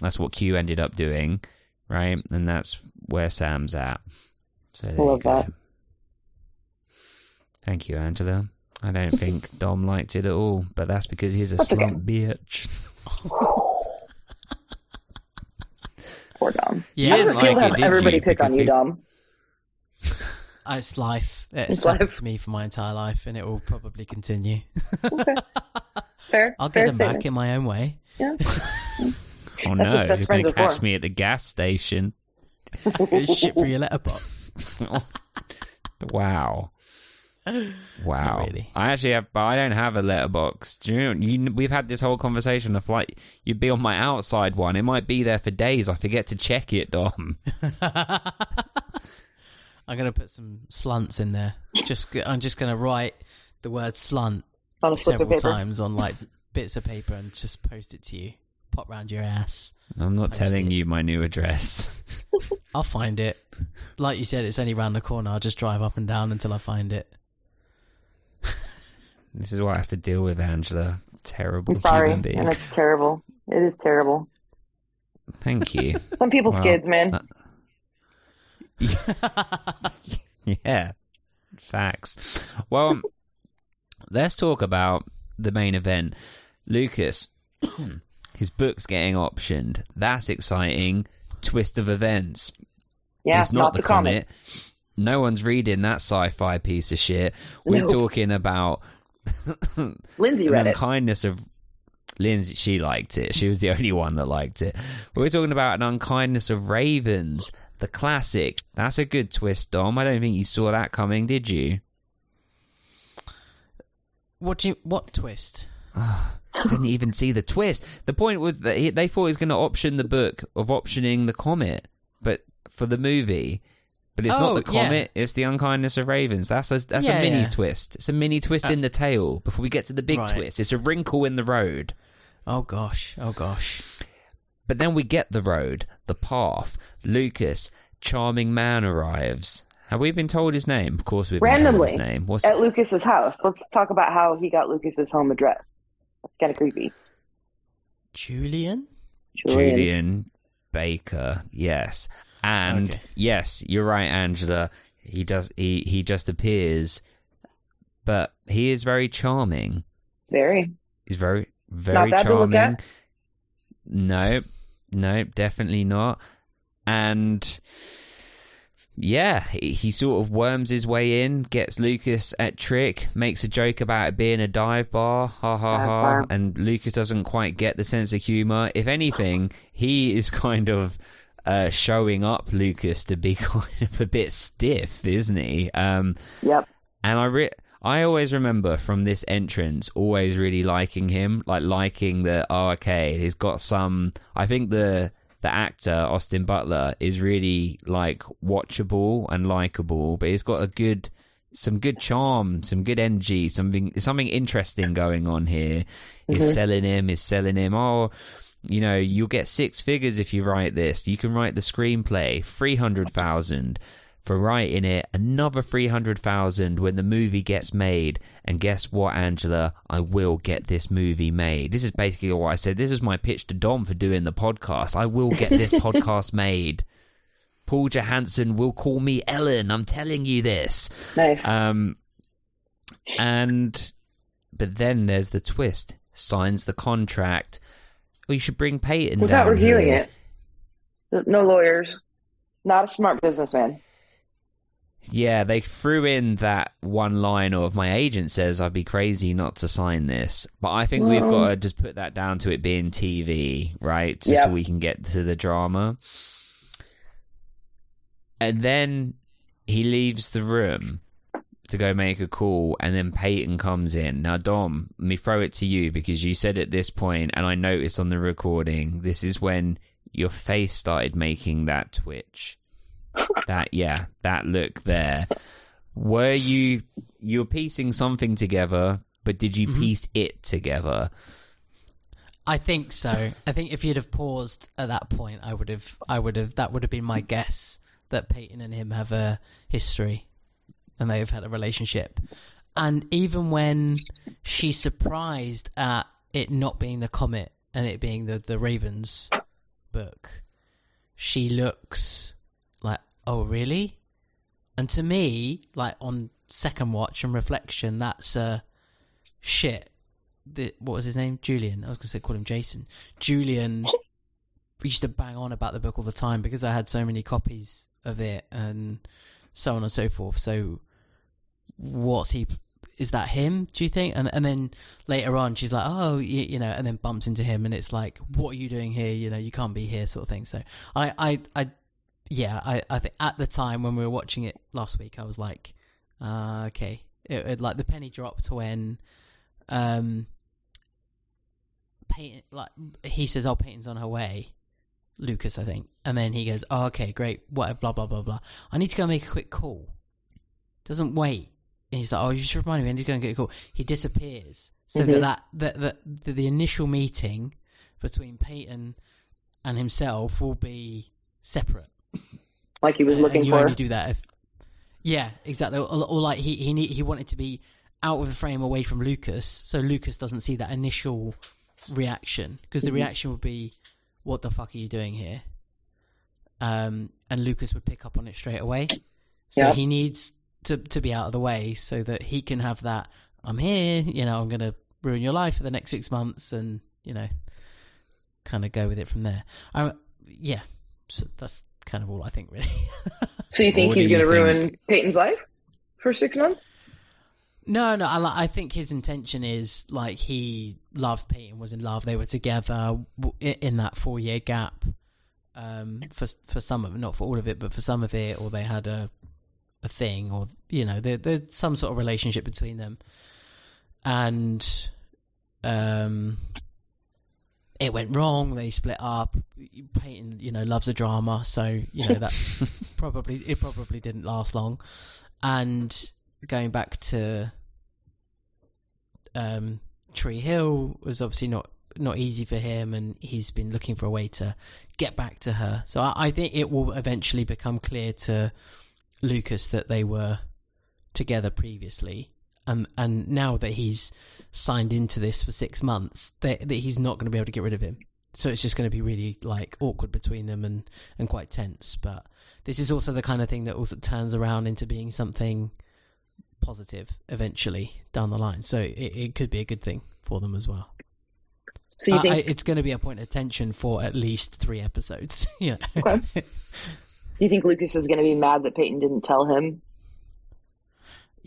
that's what Q ended up doing, right? And that's where Sam's at. So there love you go. that. Thank you, Angela. I don't think Dom liked it at all, but that's because he's a That's okay. bitch. Poor Dom. Yeah, I didn't would feel like it, have did everybody you? pick Because on you, Dom. Uh, It's life. It's It's happened life. to me for my entire life, and it will probably continue. okay. Fair. I'll fair get them back in my own way. Yeah. Oh That's no, he's going to catch for. me at the gas station. It's shit for your letterbox. wow. Wow. really. I actually have, but I don't have a letterbox. Do you you, we've had this whole conversation of like, you'd be on my outside one. It might be there for days. I forget to check it, Dom. I'm gonna put some slunts in there. Just g- I'm just gonna write the word slunt On a slip of several times on like bits of paper and just post it to you. Pop round your ass. I'm not Post telling it. you my new address. I'll find it. Like you said, it's only round the corner. I'll just drive up and down until I find it. This is what I have to deal with, Angela. Terrible I'm sorry, human being. and it's terrible. It is terrible. Thank you. Some people's Wow. kids, man. yeah, facts. Well, let's talk about the main event. Lucas, his book's getting optioned. That's exciting. Twist of events. yeah, it's not, the, comet. No one's reading that sci-fi piece of shit. We're No. talking about Lindsay the read it. unkindness of Lindsay. She liked it. She was the only one that liked it. We're talking about an unkindness of ravens, the classic. That's a good twist, Dom. I don't think you saw that coming, did you? What do you, what twist? Didn't even see the twist. The point was that he, they thought he was going to option the book of optioning the comet, but for the movie. But it's Oh, not the yeah. comet; it's the unkindness of ravens. That's a that's Yeah, a mini yeah. twist. It's a mini twist Uh, in the tail before we get to the big Right. twist. It's a wrinkle in the road. Oh gosh, oh gosh. But then we get the road, the path. Lucas, charming man arrives. Have we been told his name? Of course, we've been told his name. What's At Lucas's house. Let's talk about how he got Lucas's home address. That's kind of creepy. Julian? Julian. Julian Baker? Yes, and Okay. yes, you're right, Angela. He does. He he just appears, but he is very charming. Very. He's very very bad to look charming. at? No, no, definitely not. And yeah, he, sort of worms his way in, gets Lucas at Tric, makes a joke about it being a dive bar, ha ha ha. And Lucas doesn't quite get the sense of humor. If anything, he is kind of uh, showing up Lucas to be kind of a bit stiff, isn't he? Um, Yep. and I re- I always remember from this entrance always really liking him, like liking that. Oh, okay, he's got some. I think the the actor Austin Butler is really like watchable and likable, but he's got a good, some good charm, some good energy, something something interesting going on here here. Is mm-hmm. selling him, is selling him. Oh. You know, you'll get six figures if you write this. You can write the screenplay, three hundred thousand for writing it, another 300,000 when the movie gets made. And guess what, Angela? I will get this movie made. This is basically what I said. This is my pitch to Dom for doing the podcast. I will get this podcast made. Paul Johansson will call me Ellen. I'm telling you this. Nice. Um, and but then there's the twist. Signs the contract. You should bring Peyton Without down reviewing here. it. No lawyers. Not a smart businessman. Yeah, they threw in that one line of my agent says I'd be crazy not to sign this. But I think we've got to just put that down to it being TV, right? Yep. so we can get to the drama. And then he leaves the room to go make a call, and then Peyton comes in. Now, Dom, let me throw it to you because you said at this point, and I noticed on the recording, this is when your face started making that twitch. That yeah, that look there. Were you you're piecing something together, but did you mm-hmm. piece it together? I think so. I think if you'd have paused at that point, I would have, I would have, that would have been my guess that Peyton and him have a history and they have had a relationship. And even when she's surprised at it not being the comet and it being the, the Ravens book, she looks oh, really? And to me, like on second watch and reflection, that's a shit. The, what was his name? Julian. I was to say call him Jason. Julian used to bang on about the book all the time because I had so many copies of it and so on and so forth. So what's he is that him do you think and and then later on she's like oh you, you know and then bumps into him and it's like what are you doing here you know you can't be here sort of thing so i i i yeah i i think at the time when we were watching it last week i was like uh, okay it, it like the penny dropped when um Peyton, like he says oh Peyton's on her way Lucas, I think. And then he goes, oh, okay, great, whatever, blah, blah, blah, blah. I need to go make a quick call. Doesn't wait. And he's like, oh, you just reminded me, I need to go and get a call. He disappears. So Mhm. that, that, that, that the, the initial meeting between Peyton and himself will be separate. Like he was looking you for. only do that if, yeah, exactly. Or, or like he he need, he wanted to be out of the frame, away from Lucas, so Lucas doesn't see that initial reaction because the Mhm. reaction would be, "What the fuck are you doing here?" Um, and Lucas would pick up on it straight away. So Yeah. he needs to to be out of the way so that he can have that. I'm here, you know. I'm going to ruin your life for the next six months, and you know, kind of go with it from there. Um, yeah, so that's kind of all I think, really. so you think he's going to ruin Peyton's life for six months? No, no. I, I think his intention is like he loved Peyton, was in love. They were together in that four year gap. Um, for for some of it, not for all of it, but for some of it, or they had a a thing, or you know, there, there's some sort of relationship between them, and um, it went wrong. They split up. Peyton, you know, loves a drama, so you know that probably it probably didn't last long. And going back to um, Tree Hill was obviously not not easy for him, and he's been looking for a way to get back to her. So I, I think it will eventually become clear to Lucas that they were together previously, and and now that he's signed into this for six months, that, that he's not going to be able to get rid of him. So it's just going to be really like awkward between them and and quite tense. But this is also the kind of thing that also turns around into being something positive eventually down the line. So it, it could be a good thing for them as well. So you Uh, think I- it's going to be a point of tension for at least three episodes. yeah. Okay. Do you think Lucas is going to be mad that Peyton didn't tell him?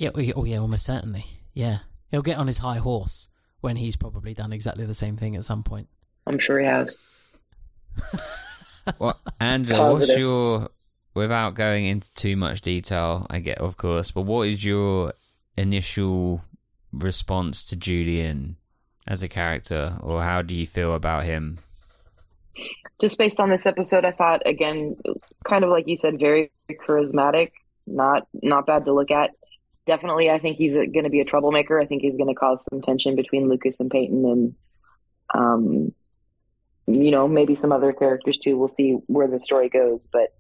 Oh, yeah, oh, yeah. Almost certainly. Yeah. He'll get on his high horse when he's probably done exactly the same thing at some point. I'm sure he has. Well, Angela, what's Positive. your without going into too much detail? I get, of course, but what is your initial response to Julian as a character, or how do you feel about him? Just based on this episode, I thought again, kind of like you said, very charismatic. Not not bad to look at. Definitely, I think he's going to be a troublemaker. I think he's going to cause some tension between Lucas and Peyton, and um, you know, maybe some other characters too. We'll see where the story goes, but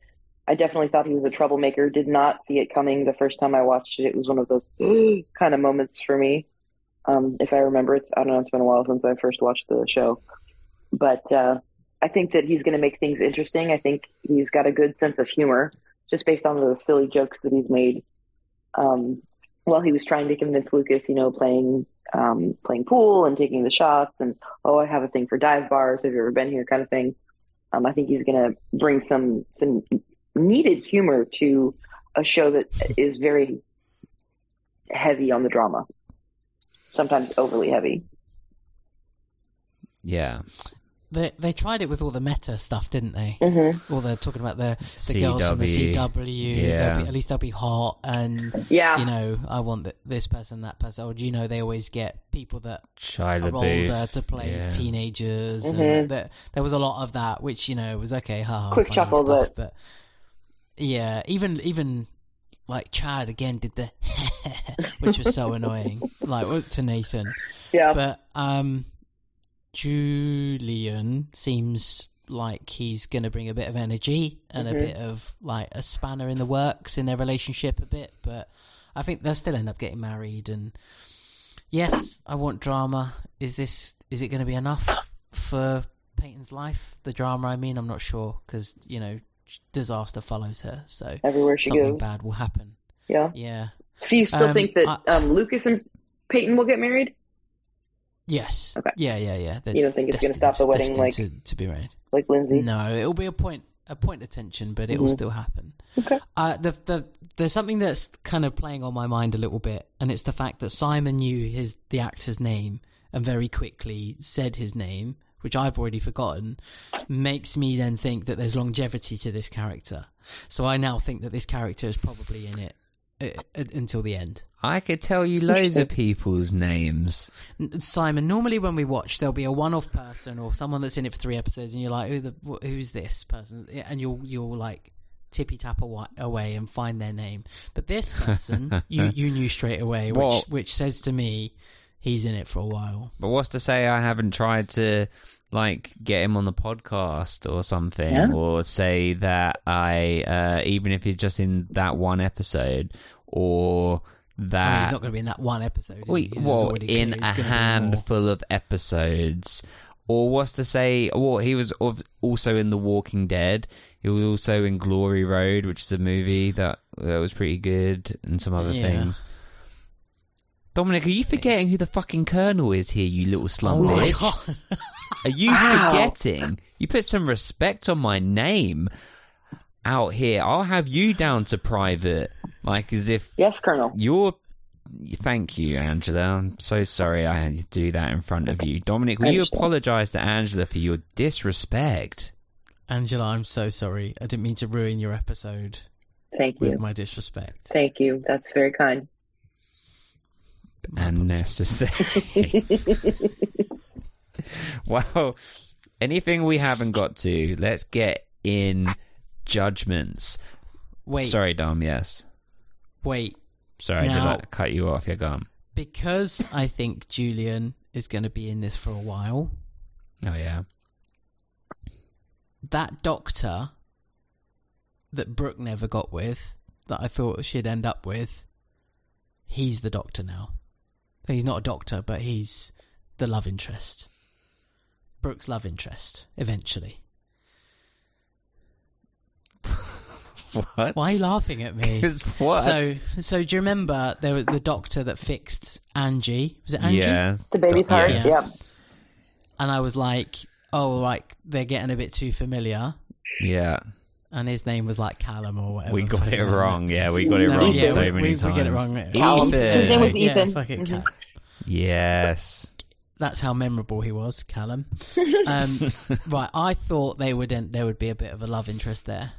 I definitely thought he was a troublemaker. Did not see it coming the first time I watched it. It was one of those kind of moments for me. Um, if I remember, it's I don't know. It's been a while since I first watched the show, but uh, I think that he's going to make things interesting. I think he's got a good sense of humor, just based on the silly jokes that he's made. Um, while he was trying to convince Lucas, you know, playing um, playing pool and taking the shots, and oh, I have a thing for dive bars. Have you ever been here? Kind of thing. Um, I think he's going to bring some some needed humor to a show that is very heavy on the drama, sometimes overly heavy. Yeah, They they tried it with all the meta stuff, didn't they? Mm-hmm. All the talking about the the girls from the CW. CW. Yeah. Be, at least they'll be hot, and Yeah, you know, I want th- this person, that person. Or you know, they always get people that Shia are LaBeouf. older to play yeah. teenagers. Mhm. And there, there was a lot of that, which you know was okay. Ha, Quick chuckle, stuff, but yeah, even even like Chad again did the, which was so annoying, like to Nathan. yeah. But um, Julian seems like he's going to bring a bit of energy and Mhm. a bit of like a spanner in the works in their relationship a bit. But I think they'll still end up getting married. And yes, I want drama. Is this is it going to be enough for Peyton's life? The drama, I mean, I'm not sure because you know disaster follows her, so Everywhere she something goes. bad will happen. Yeah. Yeah. Do you still Um, think that I- um, Lucas and Peyton will get married? Yes. Okay. Yeah, yeah, yeah. They're You don't think it's gonna stop the wedding, like- to, to be right, Like Lindsay? No, it'll be a point a point of tension, but it will Mhm. still happen. Okay. Uh, the the there's something that's kind of playing on my mind a little bit, and it's the fact that Simon knew his the actor's name and very quickly said his name, which I've already forgotten, makes me then think that there's longevity to this character. So I now think that this character is probably in it uh, uh, until the end. I could tell you loads of people's names. Simon, normally when we watch, there'll be a one-off person or someone that's in it for three episodes, and you're like, "Who the who's this person?" And you'll you'll like tippy tap away and find their name. But this person, you you knew straight away, which which says to me he's in it for a while. But what's to say I haven't tried to like get him on the podcast or something, Yeah. or say that I, uh, even if he's just in that one episode, or I mean, that he's not going to be in that one episode. is Wait? Well, in a gonna be more. handful of episodes, or what's to say? Well, he was also in The Walking Dead. He was also in Glory Road, which is a movie that that was pretty good, and some other Yeah. things. Dominic, are you forgetting who the fucking Colonel is here, you little Oh slum my bitch? Are you Wow. forgetting? You put some respect on my name out here. I'll have you down to private, like as if Yes, Colonel. you're. Thank you, Angela. I'm so sorry I had to do that in front of you. Dominic, will you apologise to Angela for your disrespect? Angela, I'm so sorry. I didn't mean to ruin your episode Thank you. with my disrespect. Thank you. That's very kind. Unnecessary. well, anything we haven't got to, let's get in judgments. Wait, Sorry, Dom, yes. Wait. Sorry, did Now- I cut you off? You're gone. Because I think Julian is going to be in this for a while. Oh, yeah. That doctor that Brooke never got with, that I thought she'd end up with, he's the doctor now. He's not a doctor, but he's the love interest. Brooke's love interest, eventually. What? Why are you laughing at me? 'Cause what? So, so do you remember there was the doctor that fixed Angie? Was it Angie? Yeah. The baby's Do- heart. yes. Yep. And I was like, oh, like they're getting a bit too familiar. Yeah. And his name was like Callum or whatever. We got it hell. wrong. Yeah, we got it No, wrong yeah, so we- many we- we get it wrong. Callum. Ethan. His name was Yeah, Ethan. fuck it, Mhm. Callum. Yes. That's how memorable he was, Callum. Um, right, I thought they would end, there would be a bit of a love interest there.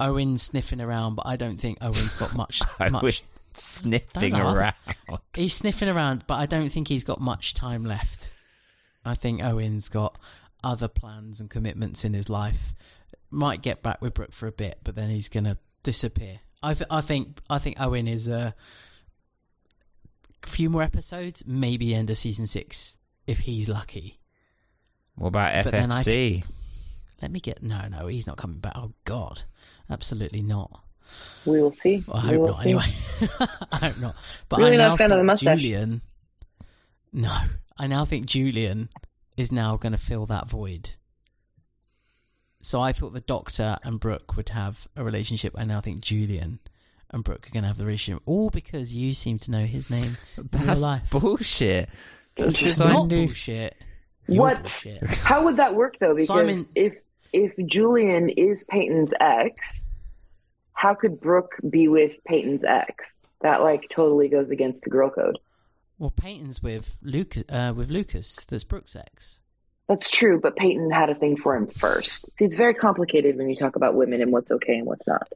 Owen's sniffing around, but I don't think Owen's got much. Much. sniffing around. He's sniffing around, but I don't think he's got much time left. I think Owen's got other plans and commitments in his life. Might get back with Brooke for a bit, but then he's gonna disappear. I, th- I think I think Owen is a few more episodes, maybe end of season six if he's lucky. What about But then I- FFC? Let me get no, no, he's not coming back. Oh God, absolutely not. We will see. Well, I we hope will not. see. Anyway, I hope not. But Really I not now a fan of the think mustache. Julian. No, I now think Julian is now going to fill that void. So I thought the Doctor and Brooke would have a relationship. I now think Julian and Brooke are going to have the relationship, all because you seem to know his name in That's life. bullshit. Just It's because It's I not knew. bullshit. You're What? bullshit. How would that work though? Because Simon- if if Julian is Peyton's ex, how could Brooke be with Peyton's ex? That like totally goes against the girl code. Well, Peyton's with Lucas. Uh, with Lucas, that's Brooke's ex. That's true, but Peyton had a thing for him first. See, it's very complicated when you talk about women and what's okay and what's not.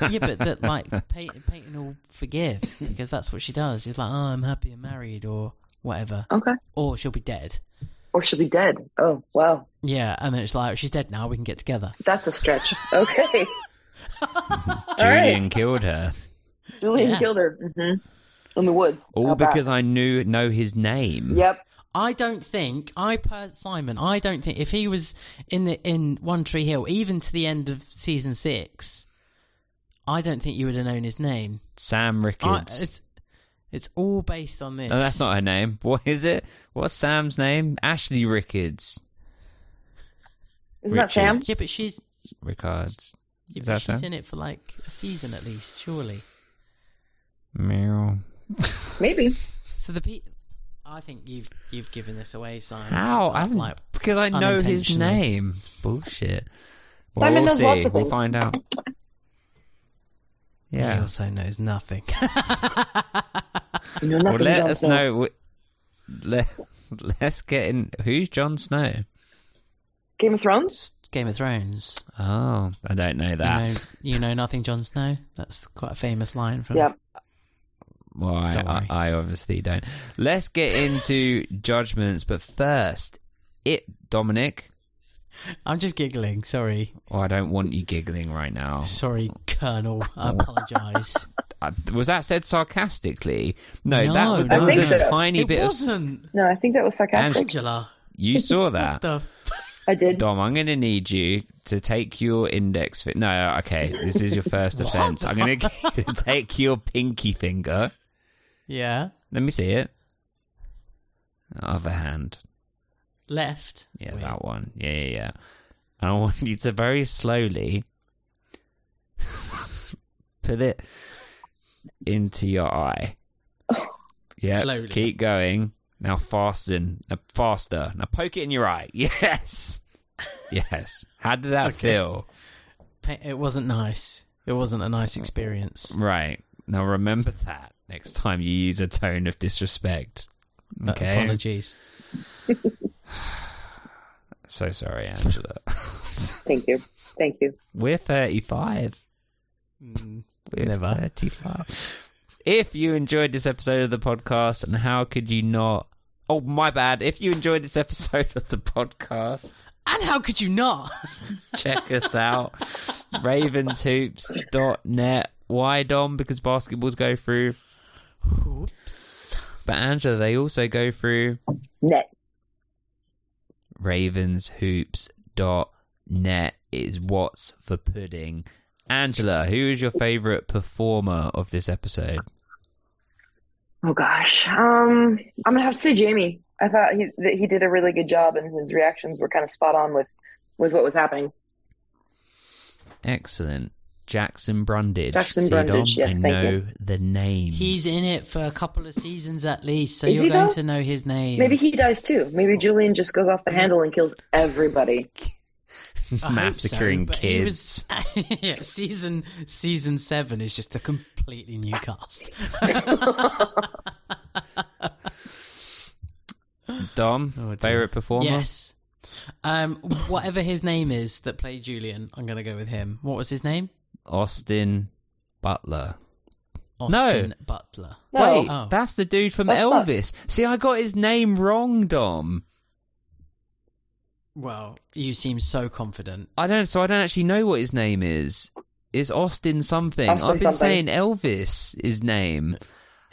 yeah, but that like Peyton, Peyton will forgive because that's what she does. She's like, "Oh, I'm happy I'm married," or whatever, Okay. or she'll be dead. Or she'll be dead. Oh, wow. Yeah, and then it's like, "She's dead now. We can get together." That's a stretch. Okay. Julian right. killed her. Julian Yeah. killed her. hmm In the woods. All Out back. because I knew know his name. Yep. I don't think I, per Simon, I don't think if he was in the in One Tree Hill, even to the end of season six, I don't think you would have known his name. Sam I, Ricketts. It's, it's all based on this. no, that's not her name. What is it? What's Sam's name? Ashley Rickards. Isn't that Sam? Yeah, but she's Rickards. yeah, Is but that she's Sam? in it for like a season at least, surely. Meow. Maybe. So the pe- I think you've you've given this away, Simon. How? But, I haven't, like because I know his name. Bullshit. Well, Simon we'll knows lots see. of We'll find out. Yeah. He Yeah. also knows nothing. You know Well, let Jon us Snow. know. Let, let's get in. Who's Jon Snow? Game of Thrones? Game of Thrones. Oh, I don't know that. You know, you know nothing, Jon Snow. That's quite a famous line from. Yep. Well, I, I, I obviously don't. Let's get into judgments, but first, it Dominic. I'm just giggling. Sorry, Oh, I don't want you giggling right now. sorry, Colonel. I apologise. Uh, was that said sarcastically? No, No, that, was- no, that was I a think so. tiny it bit of. wasn't. No, I think that was sarcastic. Angela. You saw that. The I did. Dom, I'm going to need you to take your index. Fi- no, okay, this is your first offense. I'm going to take your pinky finger. yeah, Let me see it. Other hand. left. Yeah, Wait. that one. Yeah, yeah, yeah. And I want you to very slowly put it into your eye. Yeah, Slowly. keep going. Now fasten. Now faster. Now poke it in your eye. Yes. Yes. How did that Okay. feel? It wasn't nice. It wasn't a nice experience. Right. Now remember that next time you use a tone of disrespect. Uh, apologies. So sorry, Angela. Thank you. Thank you. We're 35. Mm, We're Never. Uh, 35. If you enjoyed this episode of the podcast, and how could you not? Oh, my bad. If you enjoyed this episode of the podcast, And how could you not? check us out. Ravenshoops.net. Why, Dom? Because basketballs go through. Oops. But Angela, they also go through Net. ravenshoops.net is what's for pudding. Angela, who is your favourite performer of this episode? Oh gosh. Um, I'm gonna have to say Jamie. I thought he that he did a really good job, and his reactions were kind of spot on with with what was happening. Excellent. Jackson Brundage. Jackson See, Dom, Brundage, yes, I thank know you. the name. He's in it for a couple of seasons at least, so Is you're going though? to know his name. Maybe he dies too. Maybe Julian just goes off the handle and kills everybody. I hope massacring so, kids. was- yeah, season season seven is just a completely new cast. Dom, Oh, dear. favorite performer? yes. Um, whatever his name is that played Julian, I'm going to go with him. What was his name? Austin Butler. Austin Butler. No. Wait, Oh. that's the dude from That's not- Elvis. See, I got his name wrong, Dom. Well, you seem so confident. I don't. So I don't actually know what his name is. It's Austin something. Austin I've been something. saying Elvis. His name.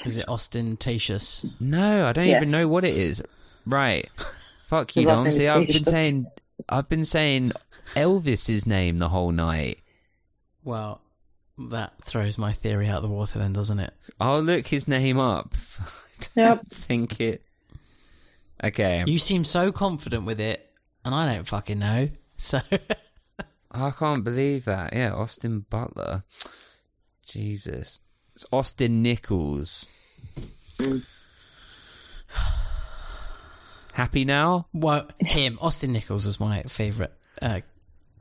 Is it ostentatious? No, I don't Yes. even know what it is. Right. Fuck you, Dom. See, I've been saying, I've been saying Elvis's name the whole night. Well, that throws my theory out the water, then, doesn't it? I'll look his name up. I Yep. don't think it. Okay. You seem so confident with it, and I don't fucking know. So, I can't believe that. Yeah, Austin Butler. Jesus. It's Austin Nichols. Happy now? well, him, Austin Nichols was my favourite uh,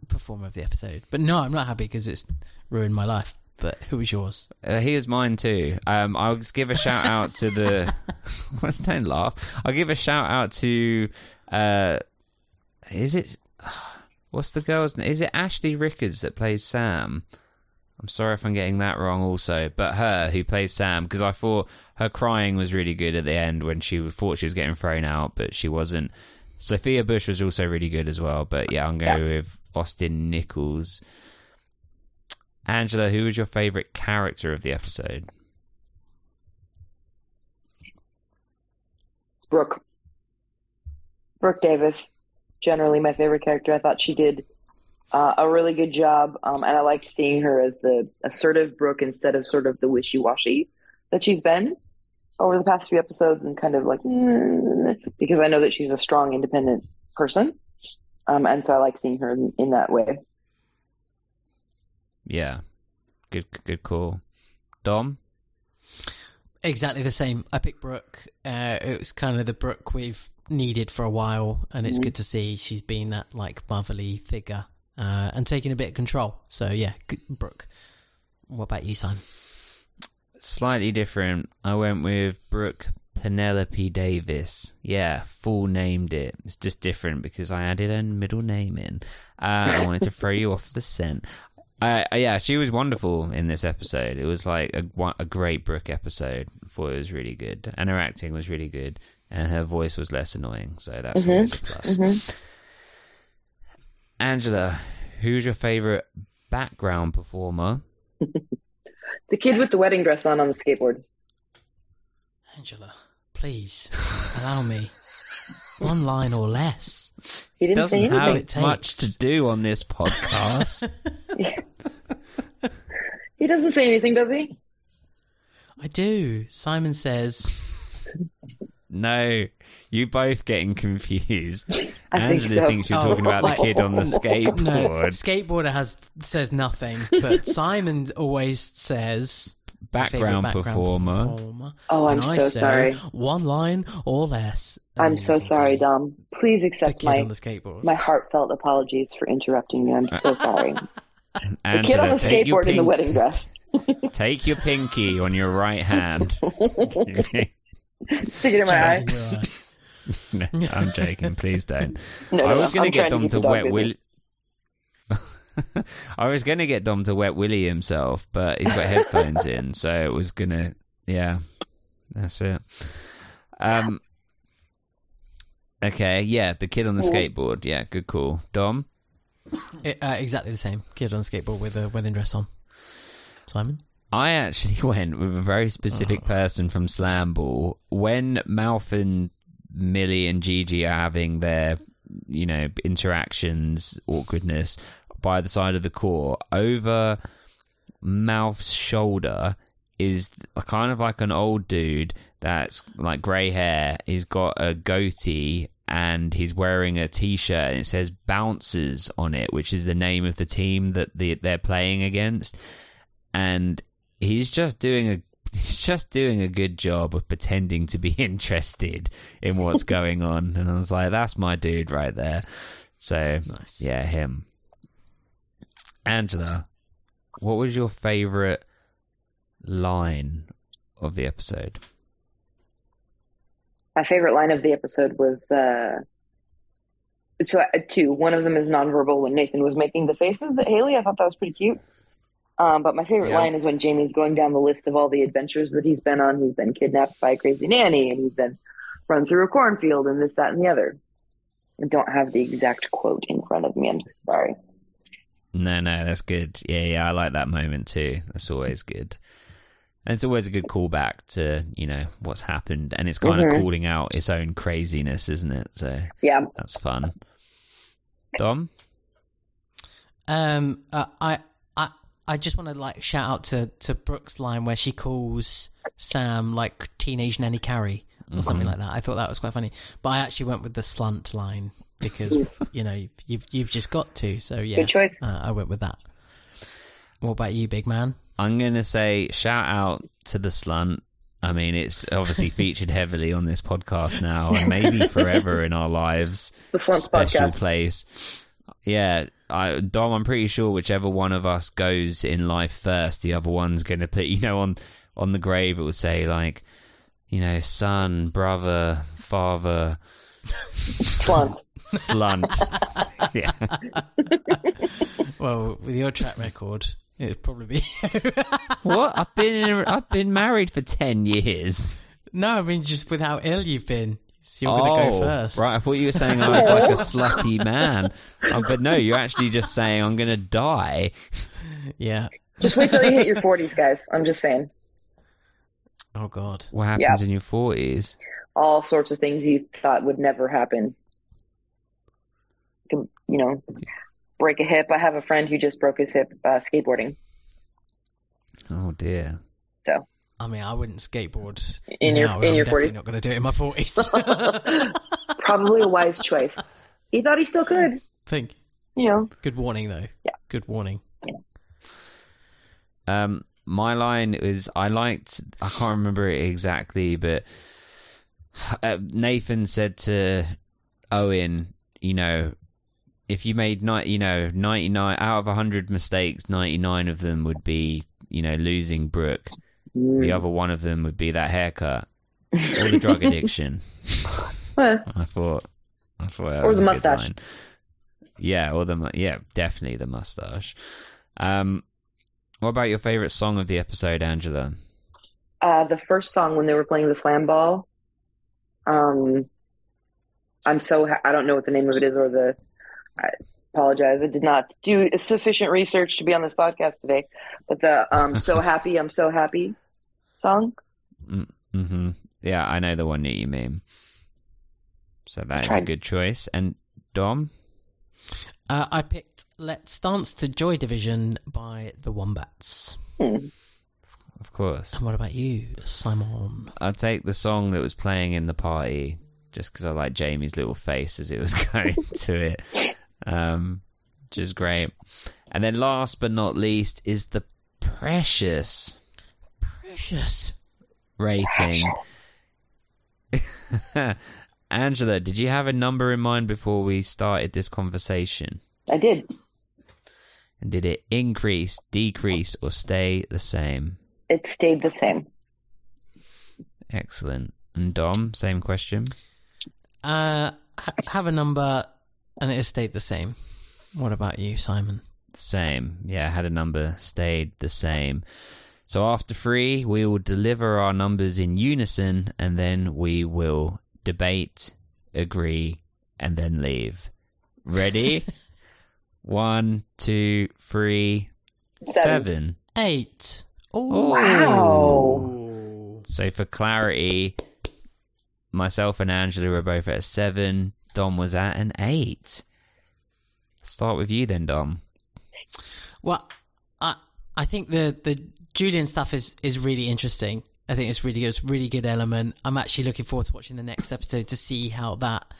performer of the episode. But no, I'm not happy because it's ruined my life. But who was yours? Uh, he was mine too. Um, I'll just give a shout out to the. Don't laugh. I'll give a shout out to. Uh, is it? What's the girl's name? Is it Ashley Rickards that plays Sam? I'm sorry if I'm getting that wrong, also, but her who plays Sam because I thought her crying was really good at the end when she thought she was getting thrown out, but she wasn't. Sophia Bush was also really good as well, but yeah, I'm going Yeah. with Austin Nichols. Angela, who was your favorite character of the episode? Brooke. Brooke Davis, generally my favorite character. I thought she did uh, a really good job, um, and I liked seeing her as the assertive Brooke instead of sort of the wishy-washy that she's been over the past few episodes, and kind of like mm, because I know that she's a strong, independent person, um, and so I like seeing her in, in that way. Yeah, good, good call. Dom, Exactly the same. I picked Brooke. Uh, it was kind of the Brooke we've needed for a while, and it's good to see she's been that like motherly figure uh, and taking a bit of control. So yeah, good, Brooke. What about you, son? slightly different. I went with Brooke Penelope Davis. Yeah, full named it. It's just different because I added a middle name in. Uh, I wanted to throw you off the scent. Uh, yeah, she was wonderful in this episode. It was like a, a great Brooke episode. I thought it was really good, and her acting was really good, and her voice was less annoying. So that's mm-hmm. always a plus. Mm-hmm. Angela, who's your favorite background performer? The kid with the wedding dress on on the skateboard. Angela, please allow me. One line or less. He didn't Doesn't anything. it have much to do on this podcast. He doesn't say anything, does he? I do. Simon says, no, you both getting confused. I think Angela so. thinks you're Oh, talking about the kid on the skateboard. "No, skateboard. skateboarder has says nothing, but Simon always says my favourite Background, performer. performer. Oh, I'm And I so say, sorry. One line or less. I'm so sorry, Dom. Please The accept kid my on the skateboard. my heartfelt apologies for interrupting you. I'm so sorry. The kid on the take your skateboard in the wedding dress. Take your pinky on your right hand. Stick it in my eye. You're no, I'm joking. Please don't. No, I was no. going to get Dom keep to wet busy. Willy. I was going to get Dom to wet Willy himself, but he's got headphones in, so it was gonna. Yeah, that's it. Um. Okay, yeah, the kid on the skateboard. Yeah, good call, Dom. It- uh, exactly the same. Kid on a skateboard with a wedding dress on. Simon? I actually went with a very specific oh. person from Slam Ball. When Mouth and Millie and Gigi are having their, you know, interactions, awkwardness by the side of the court, over Mouth's shoulder is kind of like an old dude that's like grey hair. He's got a goatee and he's wearing a t-shirt and it says Bouncers on it, which is the name of the team that the, they're playing against. And he's just doing a he's just doing a good job of pretending to be interested in what's going on. And I was like, that's my dude right there. So Nice. yeah, him. Angela, what was your favorite line of the episode? My favorite line of the episode was uh, so uh, two. One of them is nonverbal when Nathan was making the faces at Haley. I thought that was pretty cute. Um, but my favorite Yeah. line is when Jamie's going down the list of all the adventures that he's been on. He's been kidnapped by a crazy nanny, and he's been run through a cornfield, and this, that, and the other. I don't have the exact quote in front of me. I'm sorry. No, no, that's good. Yeah, yeah, I like that moment too. That's always good. And it's always a good callback to, you know, what's happened. And it's kind Mhm. of calling out its own craziness, isn't it? So Yeah, that's fun. Dom? Um, uh, I, I, I just want to like shout out to to Brooke's line where she calls Sam like teenage nanny Carrie or something like that. I thought that was quite funny, but I actually went with the slunt line because you know you've you've just got to. So yeah, Good choice. Uh, I went with that. What about you, big man? I'm going to say shout out to the slunt. I mean, it's obviously featured heavily on this podcast now and maybe forever in our lives. The Slunt's Special podcast. place. Yeah, I, Dom, I'm pretty sure whichever one of us goes in life first, the other one's going to put, you know, on, on the grave, it will say, like, you know, son, brother, father, Slunt. slunt. yeah. Well, with your track record, it'd probably be. What? I've been in, I've been married for 10 years. no, I mean just with how ill you've been. So you're going to go first. Oh, Right, I thought you were saying I was like a slutty man. Um, but no, you're actually just saying I'm going to die. Yeah. Just wait till you hit your 40s, guys. I'm just saying. Oh God. What happens in your 40s? All sorts of things you thought would never happen. You know, break a hip. I have a friend who just broke his hip uh, skateboarding. Oh, dear. I mean, I wouldn't skateboard In your- now. in I'm your 40s. not going to do it in my forties. Probably a wise choice. He thought he still could. think. You know, Good warning, though. Yeah. Good warning. Um, my line is I liked. I can't remember it exactly, but uh, Nathan said to Owen, you know, if you made ni- you know ninety nine out of hundred mistakes, ninety nine of them would be you know losing Brooke. The other one of them would be that haircut or the drug addiction. I thought. I thought Or was the mustache. Yeah, or the yeah, definitely the mustache. Um, what about your favorite song of the episode, Angela? uh, the first song when they were playing the slam ball. Um, I'm so ha- I don't know what the name of it is or the. I apologize. I did not do sufficient research to be on this podcast today. But the um, so happy I'm so happy song. Mm-hmm. Yeah, I know the one that you mean. So that is a good choice. And Dom, Uh, I picked "Let's Dance to Joy Division" by the Wombats. Hmm. of course. And what about you, Simon? I'll take the song that was playing in the party just because I like Jamie's little face as it was going to it, um, which is great. And then last but not least is the precious Precious. rating. Angela, did you have a number in mind before we started this conversation? I did. And did it increase, decrease, or stay the same? It stayed the same. Excellent. And Dom, same question. Uh, ha- have a number, and it stayed the same. What about you, Simon? Same. Yeah, I had a number, stayed the same. So after three, we will deliver our numbers in unison and then we will debate, agree, and then leave. Ready? One, two, three, Seven. seven. Eight. Oh. Wow. So for clarity, myself and Angela were both at a seven. Dom was at an eight. Start with you then, Dom. Well, I I think the the Julian stuff is is really interesting. I think it's really good. It's really good element. I'm actually looking forward to watching the next episode to see how that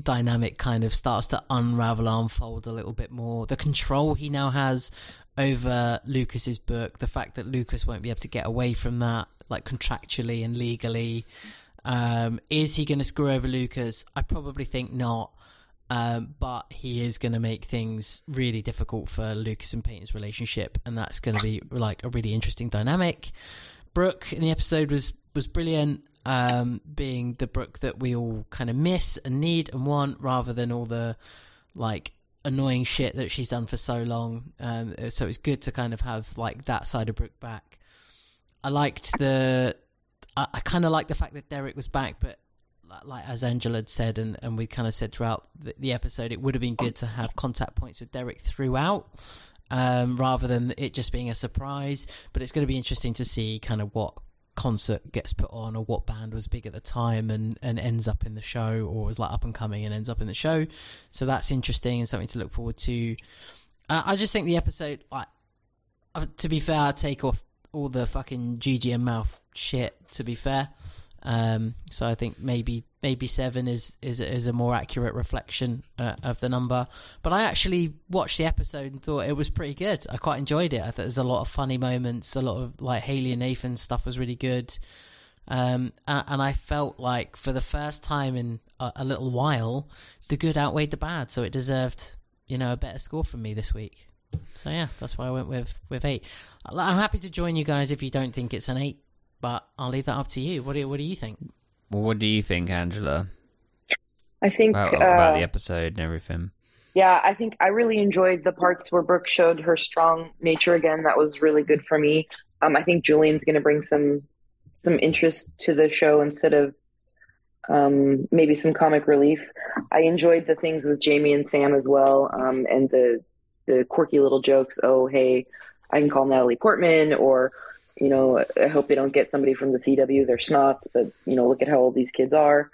dynamic kind of starts to unravel, unfold a little bit more. The control he now has over Lucas's book, the fact that Lucas won't be able to get away from that, like contractually and legally. Um, is he going to screw over Lucas? I probably think not. Um, but he is going to make things really difficult for Lucas and Peyton's relationship, and that's going to be like a really interesting dynamic. Brooke in the episode was was brilliant, um, being the Brooke that we all kind of miss and need and want, rather than all the like annoying shit that she's done for so long. Um, so it's good to kind of have like that side of Brooke back. I liked the, I, I kind of liked the fact that Derek was back, but like- as Angela had said, and, and we kind of said throughout the, the episode, it would have been good to have contact points with Derek throughout, um, rather than it just being a surprise. But it's going to be interesting to see kind of what concert gets put on or what band was big at the time and, and ends up in the show or was like up and coming and ends up in the show. So that's interesting and something to look forward to. Uh, I just think the episode, like, to be fair, I take off all the fucking Gigi and mouth shit. To be fair, um, so I think maybe maybe seven is is is a more accurate reflection uh, of the number. But I actually watched the episode and thought it was pretty good. I quite enjoyed it. I thought there's a lot of funny moments. A lot of like Haley and Nathan stuff was really good. Um, and I felt like for the first time in a, a little while, the good outweighed the bad, so it deserved you know a better score from me this week. So yeah, that's why I went with with eight. I'm happy to join you guys if you don't think it's an eight, but I'll leave that up to you. What do what do you think? Well, what do you think, Angela, I think about, about uh, the episode and everything? Yeah, I think I really enjoyed the parts where Brooke showed her strong nature again. That was really good for me. Um, I think Julian's going to bring some some interest to the show instead of um, maybe some comic relief. I enjoyed the things with Jamie and Sam as well, um, and the the quirky little jokes. Oh, hey, I can call Natalie Portman, or you know, I hope they don't get somebody from the CW. They're snots, but you know, look at how old these kids are.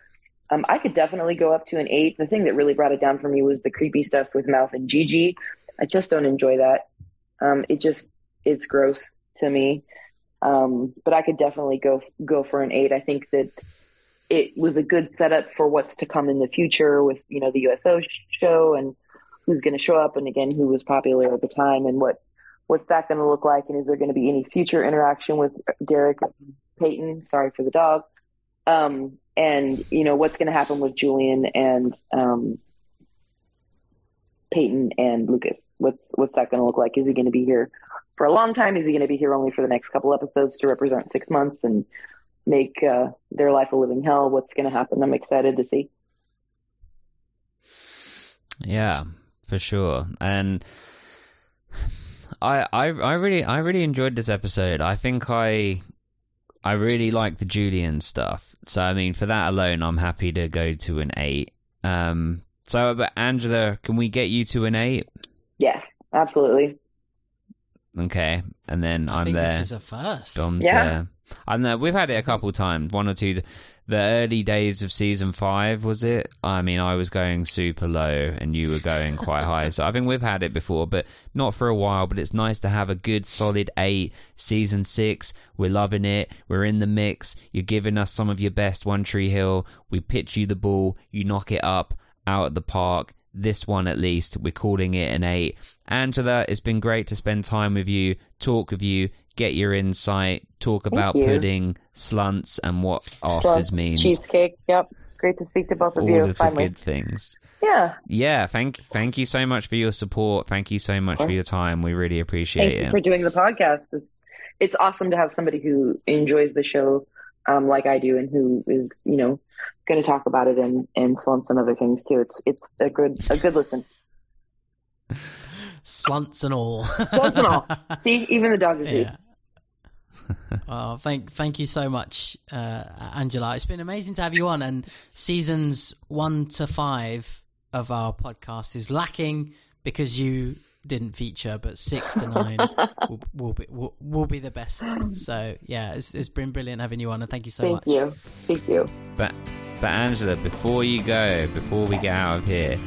Um, I could definitely go up to an eight. The thing that really brought it down for me was the creepy stuff with Mouth and Gigi. I just don't enjoy that. Um, it just it's gross to me. Um, but I could definitely go go for an eight. I think that it was a good setup for what's to come in the future with you know the USO sh- show and who's going to show up and again who was popular at the time and what what's that going to look like and is there going to be any future interaction with Derek Peyton? Sorry for the dog. Um, and you know what's going to happen with Julian and um, Peyton and Lucas. What's what's that going to look like? Is he going to be here for a long time? Is he going to be here only for the next couple episodes to represent six months and make uh, their life a living hell? What's going to happen? I'm excited to see. Yeah, for sure. And I, I, I really, I really enjoyed this episode. I think I, I really like the Julian stuff. So I mean, for that alone, I'm happy to go to an eight. Um. So, but Angela, can we get you to an eight? Yes, absolutely. Okay, and then I am think there. this is a first. Dom's Yeah. there. I'm there. We've had it a couple times, one or two. The early days of season five, was it? I mean, I was going super low and you were going quite high. So I think we've had it before, but not for a while. But it's nice to have a good solid eight. Season six, we're loving it. We're in the mix. You're giving us some of your best One Tree Hill. We pitch you the ball, you knock it up out at the park. This one, at least, we're calling it an eight. Angela, it's been great to spend time with you, talk with you, get your insight, talk about you. pudding, slunts, and what afters Plus, means. Cheesecake. Yep. Great to speak to both of all you. of the good things. Yeah. Yeah, thank thank you so much for your support. Thank you so much for your time. We really appreciate it. Thank you it. for doing the podcast. It's it's awesome to have somebody who enjoys the show um, like I do and who is, you know, going to talk about it and and slumps and other things too. It's it's a good a good listen. Slunts and all. Slumps and all. See, even the dog agrees. Yeah. oh, thank thank you so much, uh, Angela. It's been amazing to have you on. And seasons one to five of our podcast is lacking because you didn't feature, but six to nine will, will be will, will be the best. So yeah, it's, it's been brilliant having you on, and thank you so Thank much. you. Thank you. But but Angela, before you go, before we get out of here,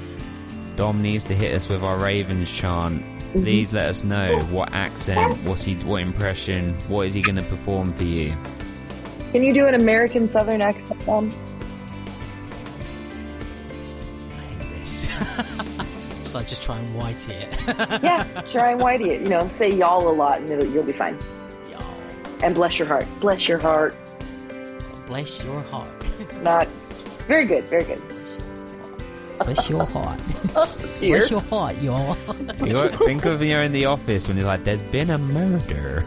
Dom needs to hit us with our Ravens chant. Mm-hmm. Please let us know what accent, what's he, what impression, what is he going to perform for you? Can you do an American Southern accent? Um, I hate this. so I just try and whitey it. yeah, try and whitey it. You know, say y'all a lot and it'll, you'll be fine. Y'all, And bless your heart. Bless your heart. bless your heart. Not very good. Very good. Bless your heart. Here. Bless your heart, y'all. You got, think of you're in the office when he's like, "There's been a murder."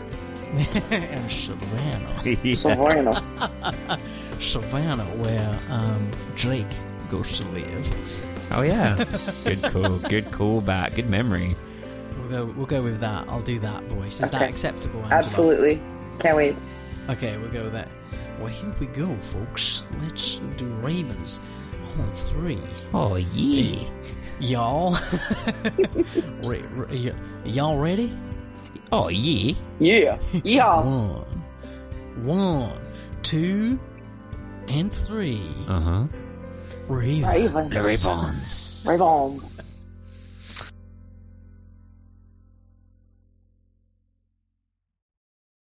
in Savannah. Yeah. Savannah. Savannah, where um, Drake goes to live. Oh yeah, good call, good callback, good memory. We'll go. We'll go with that. I'll do that voice. Is that acceptable? Angela? Absolutely. Can't wait. Okay, we'll go with that. Well, here we go, folks. Let's do Ravens on three, Oh yeah, y'all. re- re- y- y'all ready? oh yeah. Yeah. Yeah. One, one, two, and three. Uh huh. Ravens. Ravens. Ravens. Ravens.